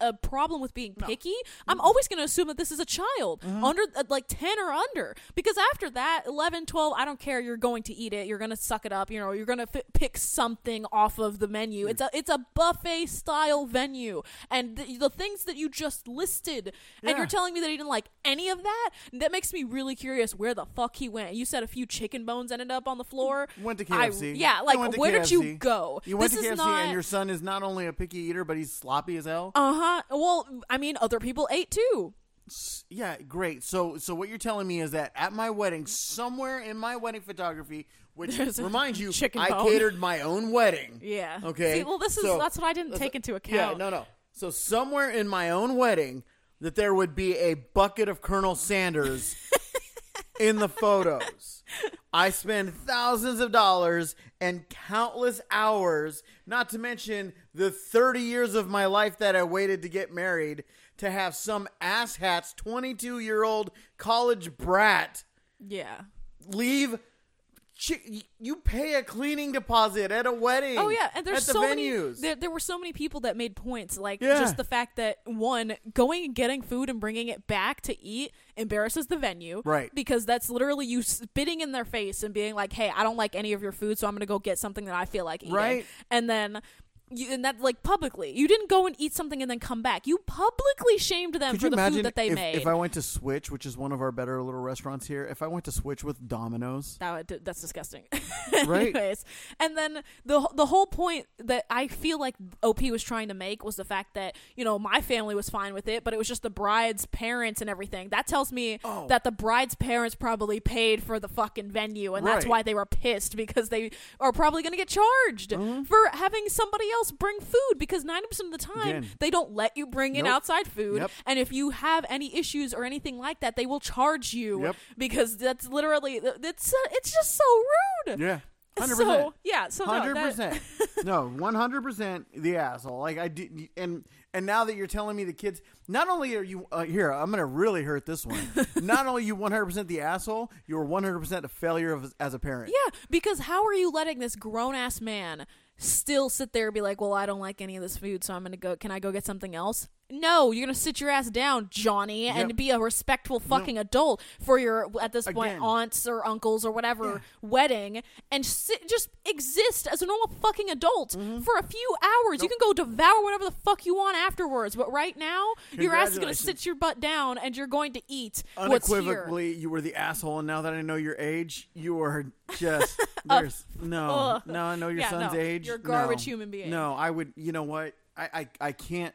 a, a problem with being picky, I'm always going to assume that this is a child Mm-hmm. under uh, like 10 or under. Because after that, 11, 12, I don't care. You're going to eat it. You're going to suck it up. You know, you're going to f- pick something off of the menu. It's a it's a buffet style venue, and the, the things that you just listed, and you're telling me that he didn't like any of that. That makes me really curious where the fuck he went. You said a few chicken bones ended up on the floor. Went to I- yeah, like where did you KFC. You went this to KFC, not, and your son is not only a picky eater, but he's sloppy as hell. Uh huh. Well, I mean, other people ate too. Yeah, great. So, so what you're telling me is that at my wedding, somewhere in my wedding photography, which There's remind you, I bone. catered my own wedding. Yeah. Okay. See, well, this is So- that's what I didn't take into account. Yeah, no, no. So somewhere in my own wedding, that there would be a bucket of Colonel Sanders in the photos. I spend thousands of dollars and countless hours, not to mention the 30 years of my life that I waited to get married, to have some asshat's 22 year old college brat Yeah. leave. Chi- you pay a cleaning deposit at a wedding. Oh yeah, and there's at the so venues. many. There, there were so many people that made points, like Yeah. just the fact that one going and getting food and bringing it back to eat embarrasses the venue, Right. Because that's literally you spitting in their face and being like, "Hey, I don't like any of your food, so I'm gonna go get something that I feel like eating." Right. And then. You, and that like publicly, you didn't go and eat something and then come back. You publicly shamed them Could for the food that they if, made. if I went to Switch, which is one of our better little restaurants here, if I went to Switch with Domino's, That would- that's disgusting. Right. Anyways, and then the the whole point that I feel like OP was trying to make was the fact that you know my family was fine with it, but it was just the bride's parents and everything. That tells me Oh. that the bride's parents probably paid for the fucking venue, and that's why they were pissed because they are probably going to get charged Mm-hmm. for having somebody else bring food because ninety percent of the time Again. they don't let you bring in Nope. outside food, Yep. and if you have any issues or anything like that, they will charge you Yep. because that's literally it's uh, it's just so rude. yeah, hundred So percent, yeah, so no, hundred that- percent, no, one hundred percent, the asshole. Like I did, and and now that you're telling me the kids, not only are you uh, here, I'm gonna really hurt this one. not only you one hundred percent the asshole, you're one hundred percent a failure of, as a parent. Yeah, because how are you letting this grown ass man still sit there and be like, "Well, I don't like any of this food, so I'm gonna go. Can I go get something else?" No, you're gonna sit your ass down, Johnny, and Yep. be a respectful fucking adult for your at this point Again. aunts or uncles or whatever Yeah. wedding, and sit, just exist as a normal fucking adult Mm-hmm. for a few hours. You can go devour whatever the fuck you want afterwards, but right now your ass is gonna sit your butt down and you're going to eat what's here. Unequivocally, you were the asshole, and now that I know your age, you are just there's no, no. I know your Yeah, son's no, age. you're a garbage No. human being. No, I would. You know what? I, I, I can't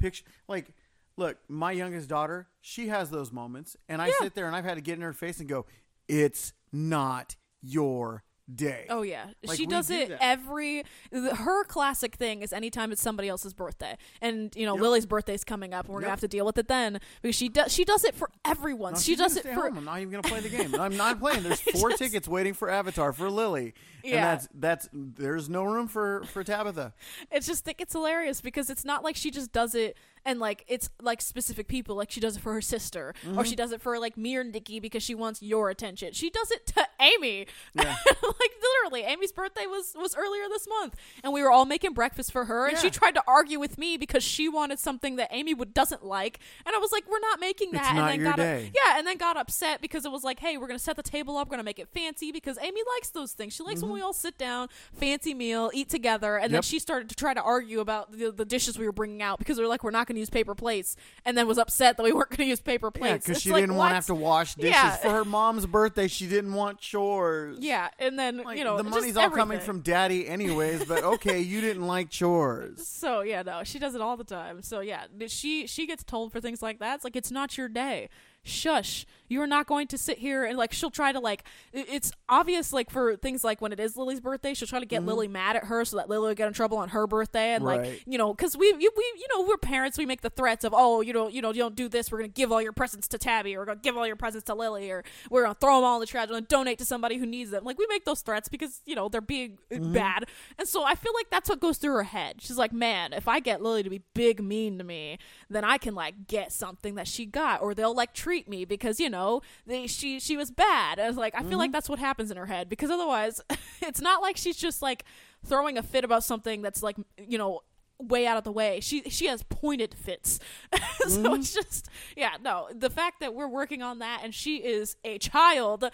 picture like. Look, my youngest daughter, she has those moments, and I Yeah. sit there and I've had to get in her face and go, "It's not your day." Oh yeah, Like, she does do it that. every. Her classic thing is anytime it's somebody else's birthday, and you know Yep. Lily's birthday's coming up, and we're Yep. gonna have to deal with it then because she does. She does it for everyone. No, she she's does it for. home. I'm not even gonna play the game. I'm not playing. There's four Just- tickets waiting for Avatar for Lily, and Yeah. that's that's there's no room for for Tabitha. It's just think it's hilarious because it's not like she just does it and like it's like specific people. Like she does it for her sister, Mm-hmm. or she does it for like me or Nikki because she wants your attention. She does it to Amy. Yeah. like literally, Amy's birthday was was earlier this month, and we were all making breakfast for her, and she tried to argue with me because she wanted something that Amy would doesn't like, and I was like, "We're not making that." It's and then your got day. yeah, and then got upset because it was like, "Hey, we're gonna set the table up, we're gonna make it fancy because Amy likes those things. She likes when we all sit down, fancy meal, eat together." And then Mm-hmm. She started to try to argue about the, the dishes we were bringing out because we are like, "We're not gonna use paper plates," and then was upset that we weren't gonna use paper plates. Yeah, because she like, didn't want to have to wash dishes Yeah. for her mom's birthday. She didn't want chores. Yeah, and then Like, you know the money's all coming from daddy anyways, but okay, you didn't like chores. So yeah, no, she does it all the time. So yeah, she she gets told for things like that. It's like it's not your day. Shush! You are not going to sit here and like she'll try to like. It's obvious like for things like when it is Lily's birthday, she'll try to get Lily mad at her so that Lily will get in trouble on her birthday and Right. like you know because we, we we you know we're parents we make the threats of oh you don't you know you don't do this we're gonna give all your presents to Tabby or we're gonna give all your presents to Lily or we're gonna throw them all in the trash and donate to somebody who needs them like we make those threats because you know they're being uh, bad and so I feel like that's what goes through her head she's like man if I get Lily to be big mean to me then I can like get something that she got or they'll like treat me because you know they she she was bad I was like I feel like mm-hmm. that's what happens in her head because otherwise it's not like she's just like throwing a fit about something that's like you know way out of the way. She she has pointed fits. so mm-hmm. it's just yeah, no. The fact that we're working on that and she is a child,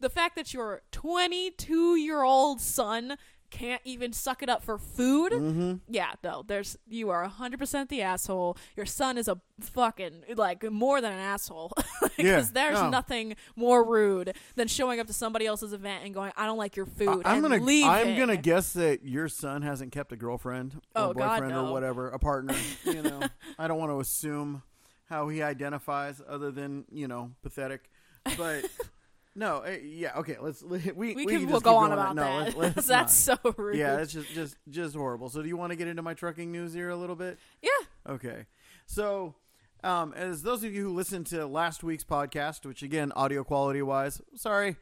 the fact that your 22-year-old son can't even suck it up for food. Mm-hmm. Yeah, no. There's you are 100% the asshole. Your son is a fucking like more than an asshole. Because Yeah, there's no. nothing more rude than showing up to somebody else's event and going, "I don't like your food." I, am gonna leaving. I'm gonna guess that your son hasn't kept a girlfriend or Oh, God, boyfriend no. or whatever, a partner. You know, I don't want to assume how he identifies, other than you know, pathetic. But no, eh, yeah, okay. Let's we we, we, can we'll go on about no, that. Let's, let's That's not. so rude. yeah, it's just just just horrible. So, do you want to get into my trucking news here a little bit? yeah. Okay. So, um, as those of you who listened to last week's podcast, which again, audio quality wise, sorry,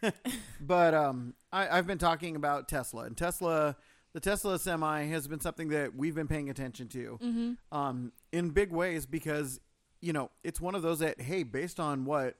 but um, I, I've been talking about Tesla and Tesla. The Tesla Semi has been something that we've been paying attention to Mm-hmm. um, in big ways because you know it's one of those that hey, based on what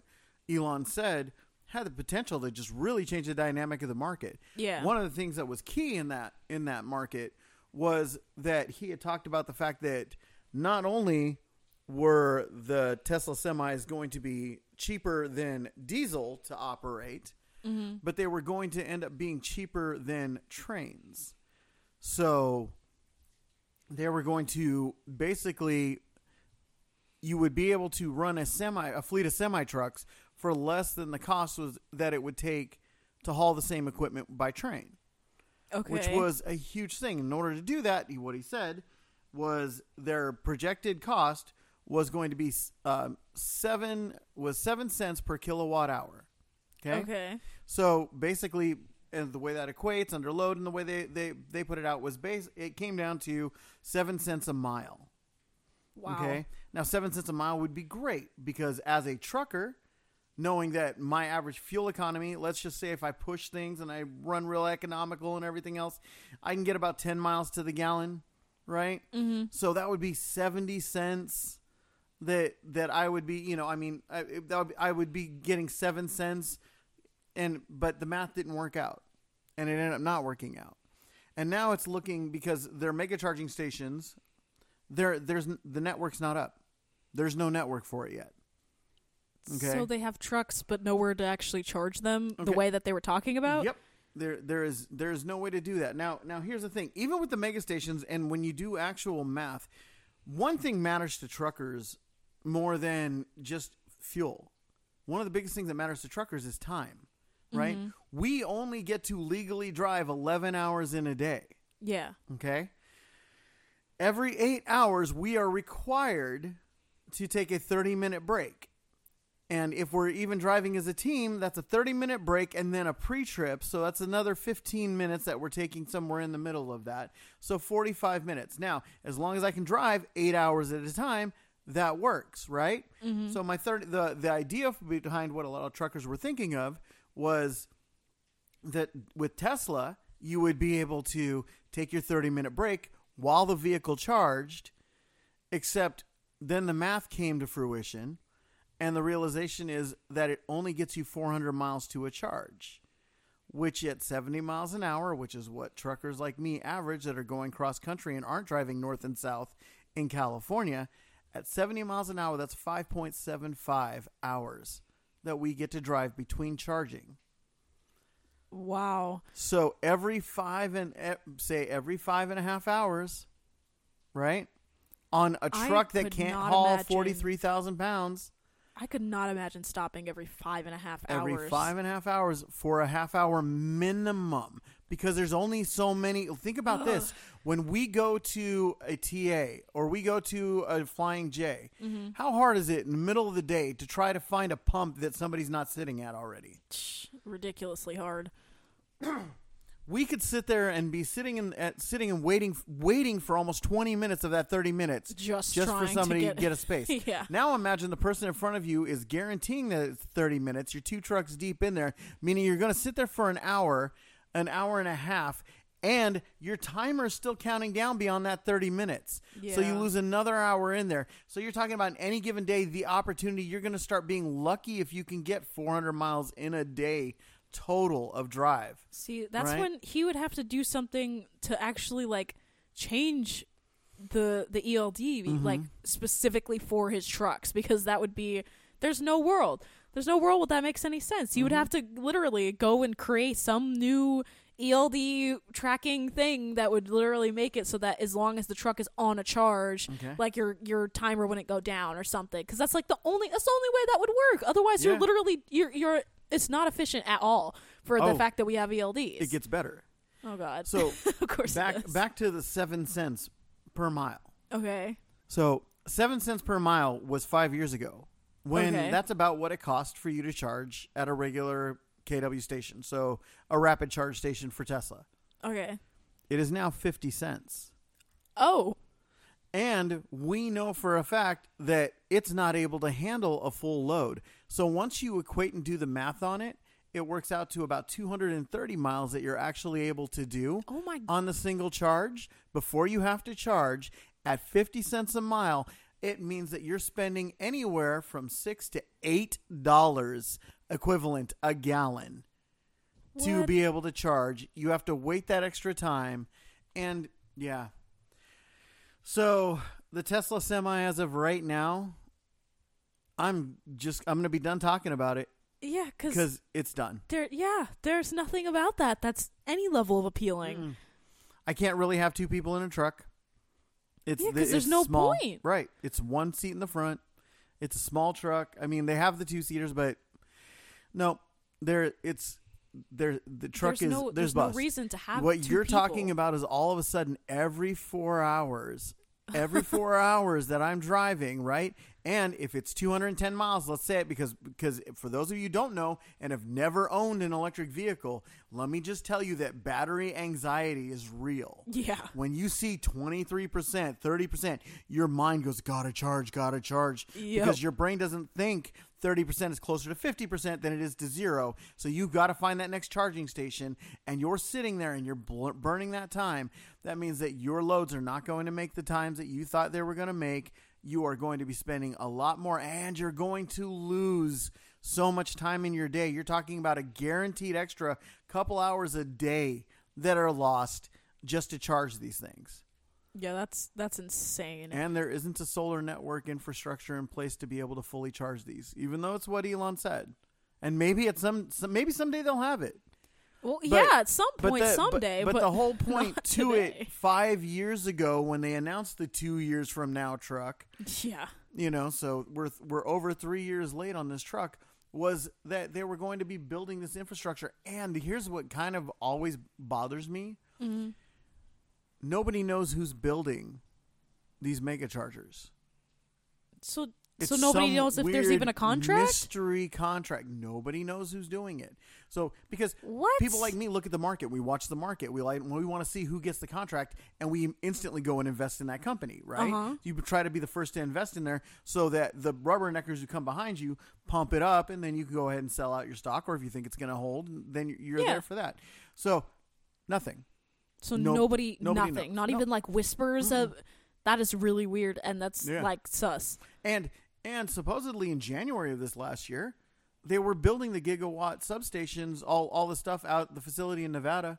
Elon said, had the potential to just really change the dynamic of the market. Yeah. One of the things that was key in that in that market was that he had talked about the fact that not only were the Tesla semis going to be cheaper than diesel to operate, Mm-hmm. but they were going to end up being cheaper than trains. So they were going to basically you would be able to run a semi a fleet of semi trucks for less than the cost was that it would take to haul the same equipment by train Okay. which was a huge thing. In order to do that, he- what he said was their projected cost was going to be um, seven was seven cents per kilowatt hour. Okay, okay. so basically, and the way that equates under load and the way they they they put it out was base. It came down to seven cents a mile. Wow. Okay. Now, seven cents a mile would be great because as a trucker, knowing that my average fuel economy, let's just say if I push things and I run real economical and everything else, I can get about 10 miles to the gallon, right? Mm-hmm. So that would be 70 cents that that I would be, you know, I mean, I, that would be, I would be getting 7 cents and but the math didn't work out. And it ended up not working out. And now it's looking because their mega charging stations there there's the network's not up. There's no network for it yet. Okay. So they have trucks, but nowhere to actually charge them the way that they were talking about. Yep. There there is there is no way to do that. Now now here's the thing. Even with the mega stations and when you do actual math, one thing matters to truckers more than just fuel. One of the biggest things that matters to truckers is time, right? Mm-hmm. We only get to legally drive 11 hours in a day, Yeah. okay? Every 8 hours we are required to take a 30 minute break. And if we're even driving as a team, that's a 30 minute break and then a pre trip. So that's another 15 minutes that we're taking somewhere in the middle of that. So 45 minutes. Now, as long as I can drive eight hours at a time, that works, right? Mm-hmm. So my third, the, the idea behind what a lot of truckers were thinking of was that with Tesla, you would be able to take your 30 minute break while the vehicle charged, except then the math came to fruition, and the realization is that it only gets you 400 miles to a charge, which at 70 miles an hour, which is what truckers like me average that are going cross country and aren't driving north and south in California, at 70 miles an hour, that's 5.75 hours that we get to drive between charging. Wow. So every five and eh, say every five and a half hours, right, on a truck that can't haul imagine- forty three thousand pounds, I could not imagine stopping every five and a half hours. every five and a half hours for a half hour minimum, because there's only so many. Think about this: when we go to a TA or we go to a Flying J, Mm-hmm. how hard is it in the middle of the day to try to find a pump that somebody's not sitting at already? Ridiculously hard. we could sit there and be sitting in at, sitting and waiting waiting for almost 20 minutes of that 30 minutes Just just trying for to somebody get- to get a space Yeah. now imagine the person in front of you is guaranteeing that it's 30 minutes you're two trucks deep in there meaning you're going to sit there for an hour an hour and a half and your timer is still counting down beyond that 30 minutes Yeah. so you lose another hour in there so you're talking about any given day the opportunity you're going to start being lucky if you can get 400 miles in a day total of drive See, that's Right? when he would have to do something to actually like change the the ELD Mm-hmm. like specifically for his trucks because that would be there's no world. There's no world where that makes any sense. You would Mm-hmm. have to literally go and create some new ELD tracking thing that would literally make it so that as long as the truck is on a charge, Okay. like your your timer wouldn't go down or something. Because that's like the only that's the only way that would work. Otherwise, Yeah. you're literally you're you're it's not efficient at all for the Oh. fact that we have ELDs. it gets better Oh God. So of course. it back back to the seven cents per mile. Okay. So seven cents per mile was five years ago. When Okay. that's about what it cost for you to charge at a regular KW station. So a rapid charge station for Tesla. Okay. It is now fifty cents. Oh. And we know for a fact that it's not able to handle a full load. So once you equate and do the math on it, it works out to about 230 miles that you're actually able to do Oh my. on the single charge. Before you have to charge at 50 cents a mile it means that you're spending anywhere from 6 to 8 dollars equivalent a gallon to be able to charge. You have to wait that extra time. And yeah. So the Tesla semi as of right now I'm just I'm going to be done talking about it Yeah, because it's done there. Yeah, there's nothing about that that's any level of appealing. Mm. I can't really have two people in a truck. It's Yeah, the- 'cause there's it's no small. point. Right. It's one seat in the front. It's a small truck. I mean, they have the two seaters, but no, there. It's there. The truck there's is no, there's, there's no bus. reason to have what you're talking about is all of a sudden every four hours, every four hours that I'm driving, right? And if it's 210 miles, let's say it because because for those of you who don't know and have never owned an electric vehicle, let me just tell you that battery anxiety is real. Yeah. When you see 23%, 30%, your mind goes, gotta charge, gotta charge. Yep. Because your brain doesn't think 30% is closer to 50% than it is to zero. So you've got to find that next charging station and you're sitting there and you're bl- burning that time. That means that your loads are not going to make the times that you thought they were going to make. You are going to be spending a lot more and you're going to lose so much time in your day. You're talking about a guaranteed extra couple hours a day that are lost just to charge these things. Yeah, that's that's insane. And there isn't a solar network infrastructure in place to be able to fully charge these, even though it's what Elon said. And maybe at some, some maybe someday they'll have it. Well, but- yeah, at some But point, the, someday. but, but the whole point to today. it five years ago when they announced the two years from now truck, yeah, you know, so we're we're over three years late on this truck. Was that they were going to be building this infrastructure? And here's what kind of always bothers me: Mhm. nobody knows who's building these mega chargers. so It's so nobody knows if there's even a contract. Mystery contract. Nobody knows who's doing it. So because What? people like me look at the market, we watch the market. We like we want to see who gets the contract, and we instantly go and invest in that company. Right? Uh-huh. You try to be the first to invest in there, so that the rubberneckers who come behind you pump it up, and then you can go ahead and sell out your stock. Or if you think it's going to hold, then you're Yeah. there for that. So nothing. So No- nobody, nobody nothing, knows. not No. even like whispers of. That is really weird, and that's Yeah. like sus. And and supposedly in January of this last year, they were building the gigawatt substations, all all the stuff out the facility in Nevada.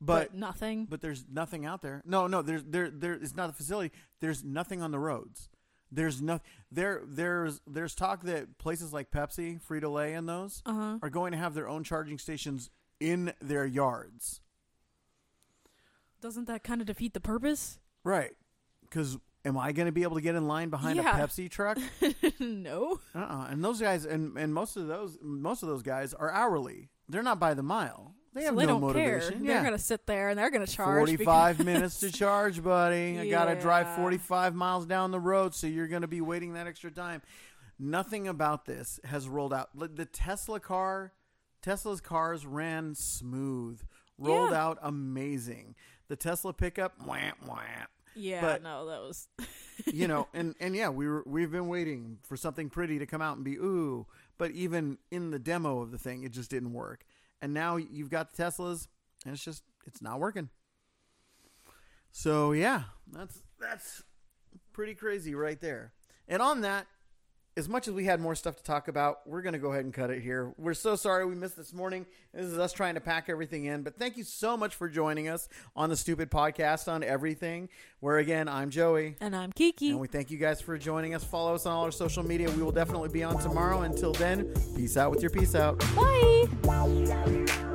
But, But nothing. but there's nothing out there. No, no, there's there there it's not a facility. There's nothing on the roads. There's no there there's there's talk that places like Pepsi, Frito Lay, and those Uh huh. are going to have their own charging stations in their yards. Doesn't that kind of defeat the purpose? Right. Because am I going to be able to get in line behind Yeah. a Pepsi truck? no. Uh-uh. And those guys, and, and most of those, most of those guys are hourly. They're not by the mile. They have so they no don't care. motivation. They're yeah. gonna sit there and they're gonna charge. because- Forty-five minutes to charge, buddy. I gotta drive forty-five miles down the road, so you're gonna be waiting that extra time. Nothing about this has rolled out. The Tesla car, Tesla's cars ran smooth, rolled Yeah. out amazing. The Tesla pickup, wham wham. Yeah, but- no, that was. you know, and and yeah, we were we've been waiting for something pretty to come out and be ooh, but even in the demo of the thing, it just didn't work. And now you've got the Teslas, and it's just it's not working. So yeah, that's that's pretty crazy right there. And on that, as much as we had more stuff to talk about, we're going to go ahead and cut it here. We're so sorry we missed this morning. This is us trying to pack everything in. But thank you so much for joining us on the Stupid Podcast on everything. Where again, I'm Joey. And I'm Kiki. And we thank you guys for joining us. Follow us on all our social media. We will definitely be on tomorrow. Until then, peace out with your peace out. Bye.